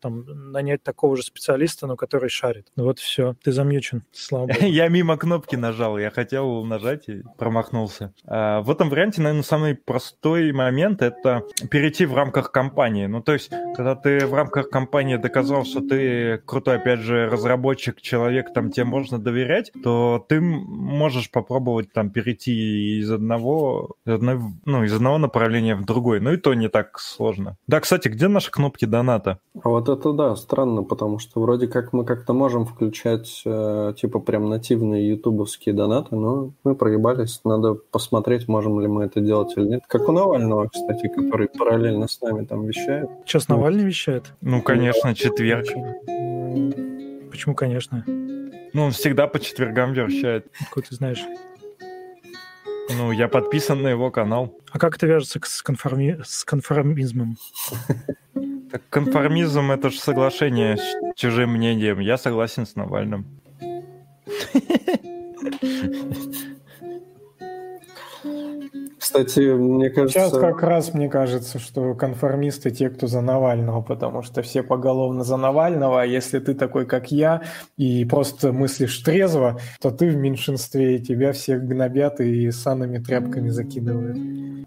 там нанять такого же специалиста, но который шарит. Вот все, ты замьючен, слава богу. Я мимо кнопки нажал, я хотел нажать и промахнулся. А, в этом варианте, наверное, самый простой момент — это перейти в рамках компании. Ну, то есть, когда ты в рамках компании доказал, что ты крутой, опять же, разработчик, человек, там, тебе можно доверять, то ты можешь попробовать там перейти из одного, из одной, ну, из одного направления в другой. Ну, и то не так сложно. Да, кстати, где наши кнопки доната? А вот это, да, странно, потому что вроде как мы как-то можем включать, э, типа, прям нативные ютубовские донаты, но мы проебались. Надо посмотреть, можем ли мы это делать или нет. Как у Навального, кстати, который параллельно с нами там вещает. Сейчас Навальный вещает? Ну, конечно, четверг. Почему, конечно? Ну, он всегда по четвергам вещает. Откуда ты знаешь? Ну, я подписан на его канал. А как это вяжется с, конформи... с конформизмом? Так конформизм — это же соглашение с чужим мнением. Я согласен с Навальным. Кстати, мне кажется... Сейчас как раз мне кажется, что конформисты те, кто за Навального, потому что все поголовно за Навального, а если ты такой, как я, и просто мыслишь трезво, то ты в меньшинстве, и тебя всех гнобят и санными тряпками закидывают.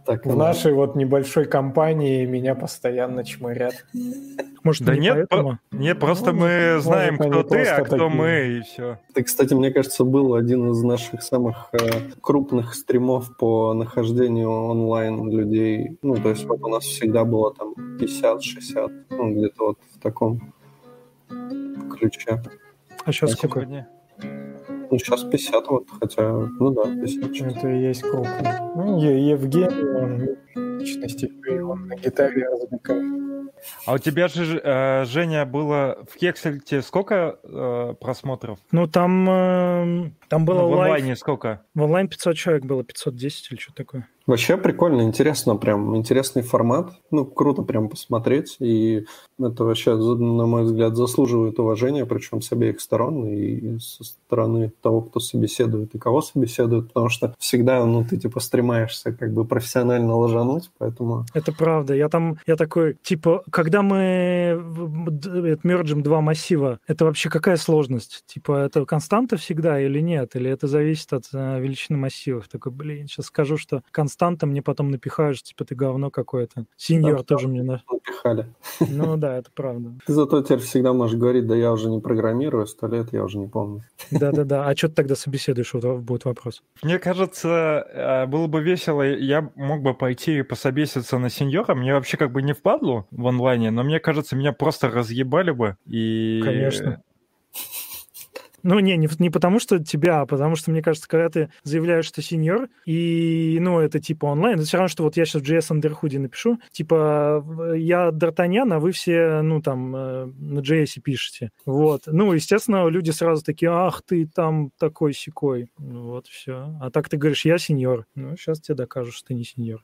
Так, в ну... нашей вот небольшой компании меня постоянно чмырят. Может, да не нет, поэтому? нет, просто ну, мы знаем, кто ты, а кто такие. мы, и все. Это, кстати, мне кажется, был один из наших самых э, крупных стримов по нахождению онлайн людей. Ну, то есть вот у нас всегда было там 50-60, ну, где-то вот в таком ключе. А сейчас сколько? Ну, сейчас 50 вот, хотя, ну да, 50. Это и есть крупный. Ну, Евгений, он личности, он на гитаре развлекает. А у тебя же, э, Женя, было в Кексельте сколько э, просмотров? Ну, там, э, там было ну, в онлайне сколько? В онлайн 500 человек было, 510 или что такое. Вообще прикольно, интересно, прям интересный формат. Ну, круто прям посмотреть. И это вообще, на мой взгляд, заслуживает уважения, причем с обеих сторон, и со стороны того, кто собеседует, и кого собеседует, потому что всегда, ну, ты типа стремаешься как бы профессионально ложануть, поэтому... Это правда. Я там, я такой, типа, когда мы мержим два массива, это вообще какая сложность? Типа, это константа всегда или нет? Или это зависит от э, величины массивов? Такой, блин, сейчас скажу, что константа мне потом напихаешь, типа, ты говно какое-то. Сеньор да, тоже мне... На... Напихали. Ну да, это правда. Ты зато теперь всегда можешь говорить, да я уже не программирую, сто лет я уже не помню. Да-да-да. А что ты тогда собеседуешь, вот будет вопрос. Мне кажется, э, было бы весело, я мог бы пойти и пособеситься на сеньора, мне вообще как бы не впадло в онлайне, но мне кажется, меня просто разъебали бы, и... Конечно. Ну, не, не, не потому что тебя, а потому что, мне кажется, когда ты заявляешь, что сеньор, и, ну, это типа онлайн, это все равно, что вот я сейчас в JS Underhood напишу, типа, я Д'Артаньян, а вы все, ну, там, э, на JS пишете. Вот. Ну, естественно, люди сразу такие, ах, ты там такой-сякой. Ну, вот, все. А так ты говоришь, я сеньор. Ну, сейчас тебе докажу, что ты не сеньор.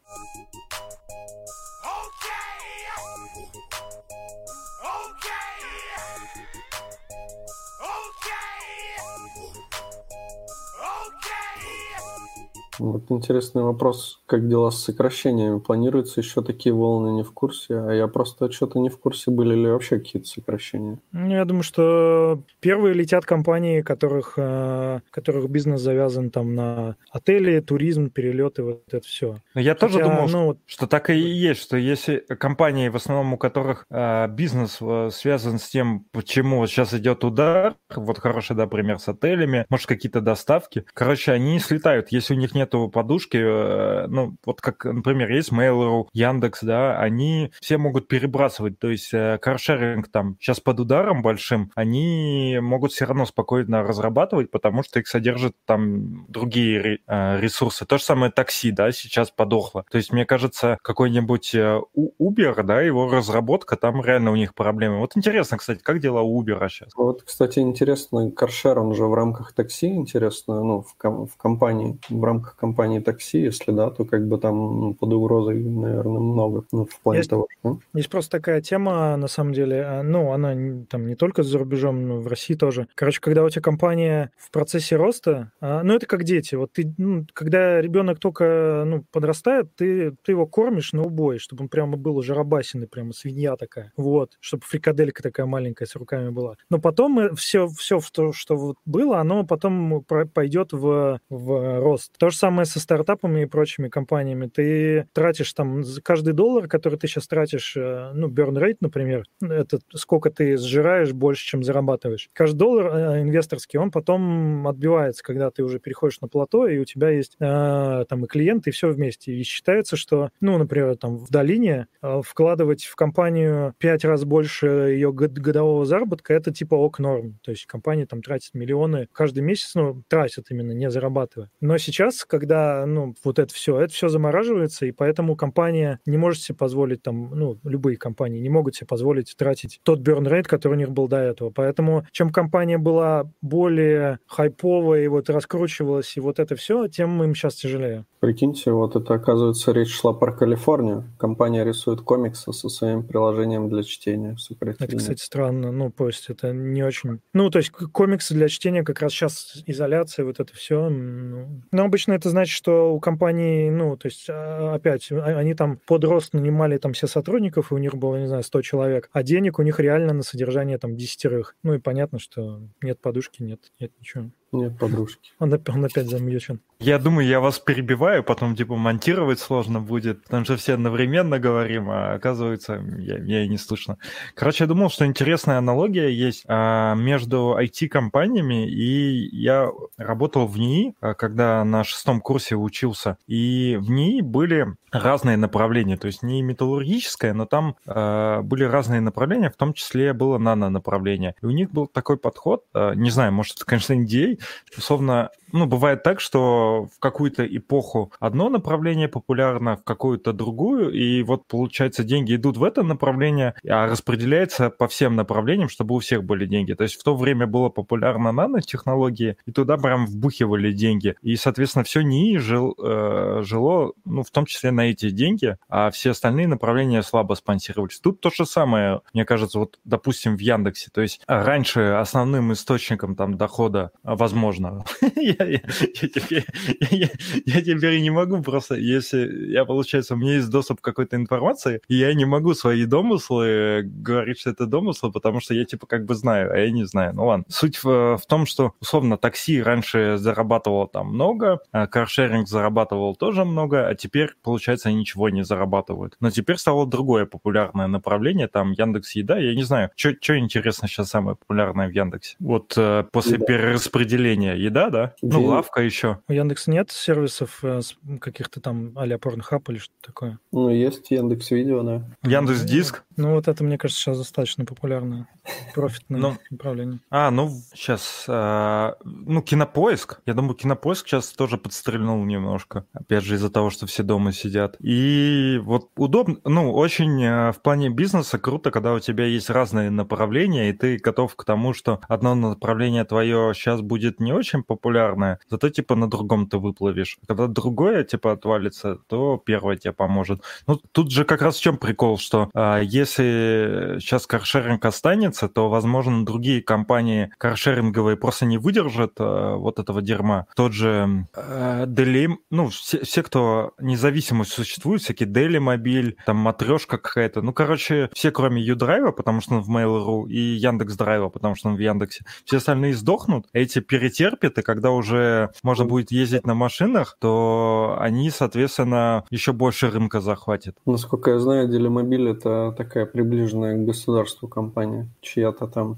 Вот интересный вопрос, как дела с сокращениями? Планируются еще такие волны, не в курсе? А я просто что-то не в курсе, были ли вообще какие-то сокращения? Ну, я думаю, что первые летят компании, которых, э, которых бизнес завязан там на отели, туризм, перелеты, вот это все. Но я Хотя, тоже думал, ну, что так и есть, что если компании, в основном у которых э, бизнес э, связан с тем, почему сейчас идет удар, вот хороший, да, пример с отелями, может, какие-то доставки, короче, они слетают. Если у них нет нету подушки, э, ну, вот как, например, есть Mail.ru, Яндекс, да, они все могут перебрасывать, то есть э, каршеринг там сейчас под ударом большим, они могут все равно спокойно разрабатывать, потому что их содержат там другие э, ресурсы. То же самое такси, да, сейчас подохло. То есть, мне кажется, какой-нибудь Uber, да, его разработка, там реально у них проблемы. Вот интересно, кстати, как дела у Uber сейчас? Вот, кстати, интересно, каршер, он же в рамках такси, интересно, ну, в, ком- в компании, в рамках компании такси, если да, то как бы там ну, под угрозой, наверное, много, ну, в плане есть, того, что... Есть просто такая тема, на самом деле, а, ну, она там не только за рубежом, но в России тоже. Короче, когда у тебя компания в процессе роста, а, ну, это как дети. Вот ты, ну, когда ребенок только, ну, подрастает, ты, ты его кормишь на убой, чтобы он прямо был уже рабасиный, прямо свинья такая. Вот, чтобы фрикаделька такая маленькая с руками была. Но потом все, все что, что было, оно потом пойдет в, в рост. То же самое со стартапами и прочими компаниями. Ты тратишь там каждый доллар, который ты сейчас тратишь, э, ну, burn rate, например, это сколько ты сжираешь больше, чем зарабатываешь. Каждый доллар э, инвесторский, он потом отбивается, когда ты уже переходишь на плато, и у тебя есть э, там и клиенты, и все вместе. И считается, что, ну, например, там в долине э, вкладывать в компанию пять раз больше ее годового заработка, это типа ок норм. То есть компания там тратит миллионы каждый месяц, ну, тратит именно, не зарабатывая. Но сейчас, когда, ну, вот это все, это все замораживается, и поэтому компания не может себе позволить там, ну, любые компании не могут себе позволить тратить тот burn rate, который у них был до этого. Поэтому чем компания была более хайповая и вот раскручивалась, и вот это все, тем им сейчас тяжелее. Прикиньте, вот это, оказывается, речь шла про Калифорнию. Компания рисует комиксы со своим приложением для чтения. Это, кстати, странно. Ну, то есть это не очень... Ну, то есть комиксы для чтения как раз сейчас изоляция, вот это все. Ну... Но обычно это значит, что у компании, ну, то есть а, опять, а, они там под рост нанимали там все сотрудников, и у них было, не знаю, 100 человек, а денег у них реально на содержание там десятерых. Ну и понятно, что нет подушки, нет, нет ничего. Нет подружки. Он, он опять замьючен. Я думаю, я вас перебиваю, потом типа монтировать сложно будет, потому что все одновременно говорим, а оказывается, я, я и не слышно. Короче, я думал, что интересная аналогия есть а, между IT-компаниями, и я работал в НИИ, а, когда на шестом курсе учился, и в НИИ были разные направления, то есть не металлургическое, но там а, были разные направления, в том числе было нано-направление. И у них был такой подход, а, не знаю, может, это, конечно, NDA, условно, ну, бывает так, что в какую-то эпоху одно направление популярно, в какую-то другую, и вот, получается, деньги идут в это направление, а распределяется по всем направлениям, чтобы у всех были деньги. То есть в то время было популярно нанотехнологии, и туда прям вбухивали деньги. И, соответственно, все НИИ жил, э, жило, ну, в том числе на эти деньги, а все остальные направления слабо спонсировались. Тут то же самое, мне кажется, вот, допустим, в Яндексе. То есть раньше основным источником там дохода, возможно, я, теперь, я, теперь не могу просто, если я, получается, у меня есть доступ к какой-то информации, и я не могу свои домыслы говорить, что это домыслы, потому что я типа как бы знаю, а я не знаю. Ну ладно. Суть в, в том, что, условно, такси раньше зарабатывало там много, а каршеринг зарабатывал тоже много, а теперь, получается, ничего не зарабатывают. Но теперь стало другое популярное направление, там Яндекс Еда, я не знаю, что интересно сейчас самое популярное в Яндексе? Вот э, после перераспределения еда, да? Ну, лавка еще. У Яндекса нет сервисов э, каких-то там а-ля Pornhub или что-то такое? Ну, есть Яндекс Видео, да. Яндекс Диск? Ну, вот это, мне кажется, сейчас достаточно популярное профитное ну, направление. А, ну, сейчас, а, ну, Кинопоиск. Я думаю, Кинопоиск сейчас тоже подстрельнул немножко. Опять же, из-за того, что все дома сидят. И вот удобно, ну, очень а, в плане бизнеса круто, когда у тебя есть разные направления, и ты готов к тому, что одно направление твое сейчас будет не очень популярное, зато, типа, на другом ты выплывешь. Когда другое, типа, отвалится, то первое тебе поможет. Ну, тут же как раз в чем прикол, что а, если сейчас каршеринг останется, то, возможно, другие компании каршеринговые просто не выдержат а, вот этого дерьма. Тот же а, Daily, ну, все, все, кто независимо существует, всякие Daily Мобиль, там матрешка какая-то, ну, короче, все, кроме Юдрайва, потому что он в Mail.ru, и Яндекс Драйва, потому что он в Яндексе, все остальные сдохнут, эти перетерпят, и когда уже можно будет ездить на машинах, то они, соответственно, еще больше рынка захватят. Насколько я знаю, Делимобиль — это такая такая приближенная к государству компания, чья-то там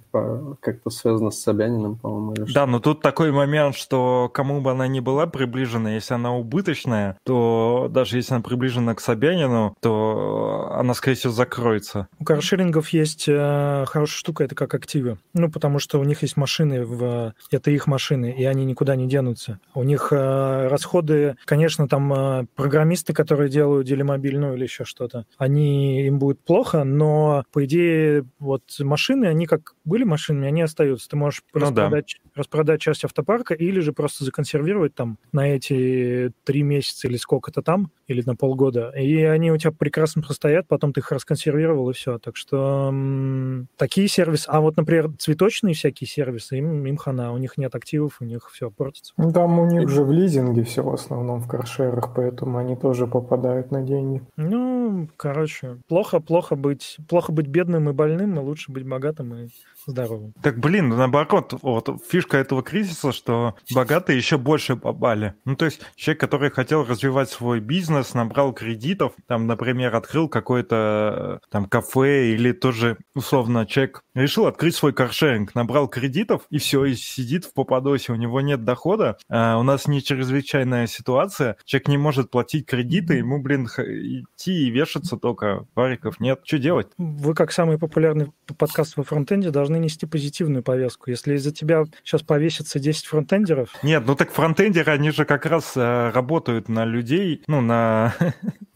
как-то связана с Собяниным, по-моему. Или да, но тут такой момент, что кому бы она ни была приближена, если она убыточная, то даже если она приближена к Собянину, то она, скорее всего, закроется. У каршерингов есть э, хорошая штука, это как активы. Ну, потому что у них есть машины, в... это их машины, и они никуда не денутся. У них э, расходы, конечно, там э, программисты, которые делают делимобиль, ну или еще что-то, они им будет плохо, но по идее вот машины, они как были машинами, они остаются. Ты можешь ну, распродать, да. распродать часть автопарка или же просто законсервировать там на эти три месяца или сколько-то там, или на полгода, и они у тебя прекрасно простоят, потом ты их расконсервировал, и все. Так что м- такие сервисы... А вот, например, цветочные всякие сервисы, им, им хана, у них нет активов, у них все портится. Ну, там у них же в лизинге все в основном в каршерах, поэтому они тоже попадают на деньги. Ну, короче, плохо, плохо быть, плохо быть бедным и больным, и лучше быть богатым и здоровым. Так, блин, наоборот, вот фишка этого кризиса, что богатые еще больше попали. Ну, то есть человек, который хотел развивать свой бизнес, набрал кредитов, там, например, открыл какое-то там кафе или тоже, условно, человек решил открыть свой каршеринг, набрал кредитов и все, и сидит в Попадосе, у него нет дохода, а у нас не чрезвычайная ситуация, человек не может платить кредиты, ему, блин, идти и вешаться только, вариков нет. Что делать? Вы, как самый популярный подкаст во фронтенде, должны нести позитивную повестку. Если из-за тебя сейчас повесится 10 фронтендеров... Нет, ну так фронтендеры, они же как раз э, работают на людей, ну, на...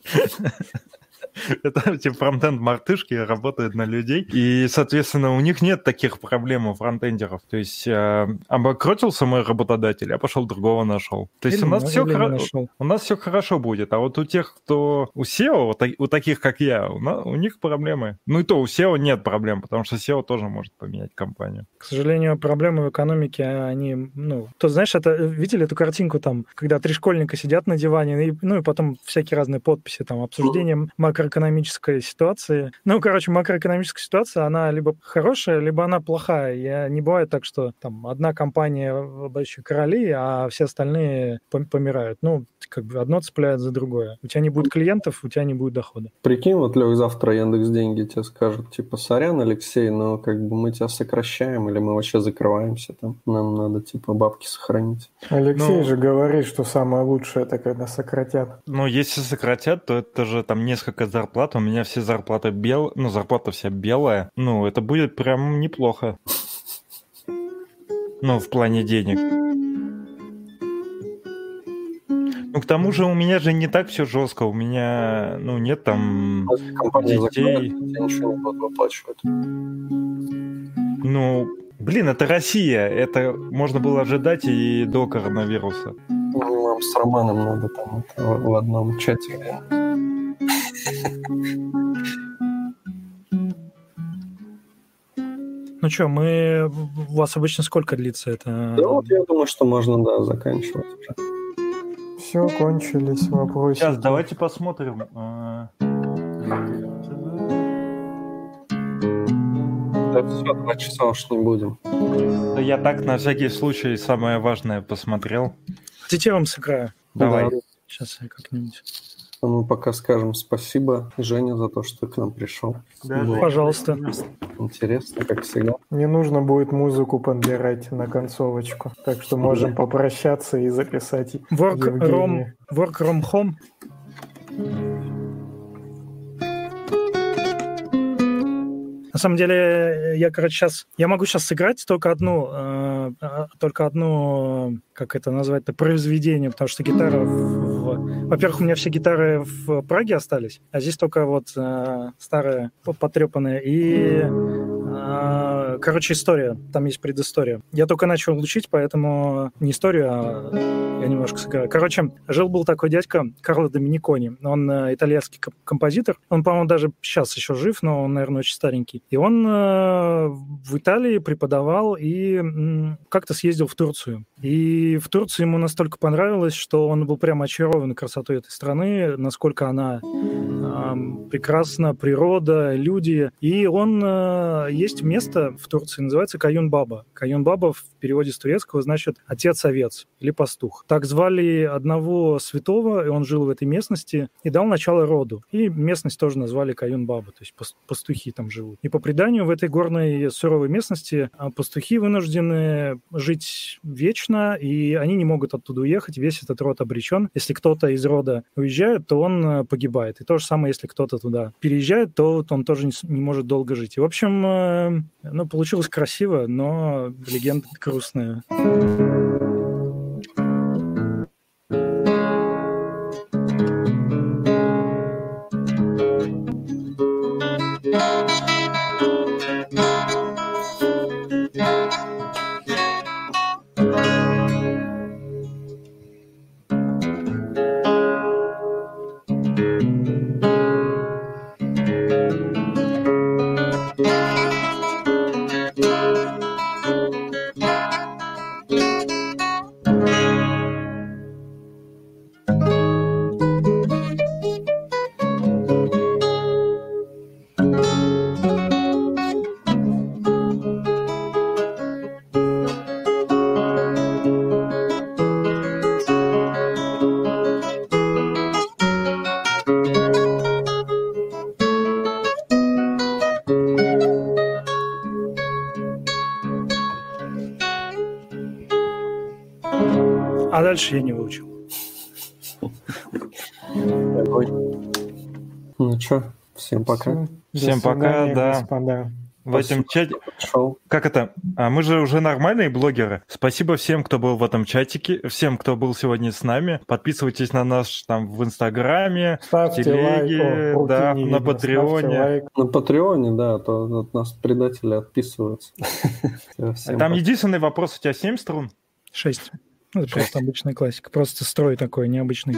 Это типа фронтенд мартышки работают на людей, и, соответственно, у них нет таких проблем у фронтендеров. То есть э, обокротился мой работодатель, я пошел другого нашел. То есть или у нас, все хоро... у нас все хорошо будет, а вот у тех, кто у SEO, у таких, как я, у, нас, у них проблемы. Ну и то, у SEO нет проблем, потому что SEO тоже может поменять компанию. К сожалению, проблемы в экономике, они, ну, то знаешь, это, видели эту картинку там, когда три школьника сидят на диване, и, ну и потом всякие разные подписи, там, обсуждением макро макроэкономической ситуации. Ну, короче, макроэкономическая ситуация, она либо хорошая, либо она плохая. Я не бывает так, что там одна компания большие короли, а все остальные помирают. Ну, как бы одно цепляет за другое. У тебя не будет клиентов, у тебя не будет дохода. Прикинь, вот, Лех, завтра Яндекс Деньги тебе скажут, типа, сорян, Алексей, но как бы мы тебя сокращаем или мы вообще закрываемся там. Нам надо, типа, бабки сохранить. Алексей ну, же говорит, что самое лучшее это когда сократят. Ну, если сократят, то это же там несколько зарплат, у меня все зарплаты бел, ну, зарплата вся белая, ну, это будет прям неплохо. Ну, в плане денег. Ну, к тому же у меня же не так все жестко. У меня, ну, нет там Компания детей. ничего не будут выплачивать. Ну, блин, это Россия. Это можно было ожидать и до коронавируса. Ну, нам с Романом надо там в одном чате. Ну что, мы... У вас обычно сколько длится это? Да вот я думаю, что можно, да, заканчивать Все, кончились вопросы. Сейчас, давайте посмотрим. А, да все, два часа уж не будем. Я так на всякий случай самое важное посмотрел. Хотите, я вам сыграю? Давай. Сейчас я как-нибудь... А мы пока скажем спасибо, Женя, за то, что ты к нам пришел. Да, Было пожалуйста. Интересно, как всегда. Не нужно будет музыку подбирать на концовочку, так что можем да. попрощаться и записать Work, rom, work from home. На самом деле, я, короче, сейчас... Я могу сейчас сыграть только одну, э, а, только одну, как это назвать-то, произведение, потому что гитара... В. Во-первых, у меня все гитары в Праге остались, а здесь только вот э, старые, потрепанные. И короче, история. Там есть предыстория. Я только начал учить, поэтому не историю, а я немножко сыграю. Короче, жил-был такой дядька Карло Доминикони. Он э, итальянский композитор. Он, по-моему, даже сейчас еще жив, но он, наверное, очень старенький. И он э, в Италии преподавал и как-то съездил в Турцию. И в Турции ему настолько понравилось, что он был прямо очарован красотой этой страны, насколько она э, прекрасна, природа, люди. И он... Есть место в Турции, называется Каюн-Баба. Каюн-Баба в переводе с турецкого значит «отец-овец» или «пастух». Так звали одного святого, и он жил в этой местности и дал начало роду. И местность тоже назвали Каюн-Баба, то есть пастухи там живут. И по преданию в этой горной суровой местности а, пастухи вынуждены жить вечно, и они не могут оттуда уехать, весь этот род обречен. Если кто-то из рода уезжает, то он э, погибает. И то же самое, если кто-то туда переезжает, то он тоже не, не может долго жить. И, в общем, э, ну, получилось красиво, но легенда грустная. Всем пока, да. Господа. В этом чате... Как это? А мы же уже нормальные блогеры. Спасибо всем, кто был в этом чатике, всем, кто был сегодня с нами. Подписывайтесь на нас там в Инстаграме, Ставьте в Телеге, лайк, да, на. Патреоне. На Патреоне, да, то от нас предатели отписываются. Там единственный вопрос, у тебя 7 струн? 6. Ну, это просто обычная классика. Просто строй такой необычный.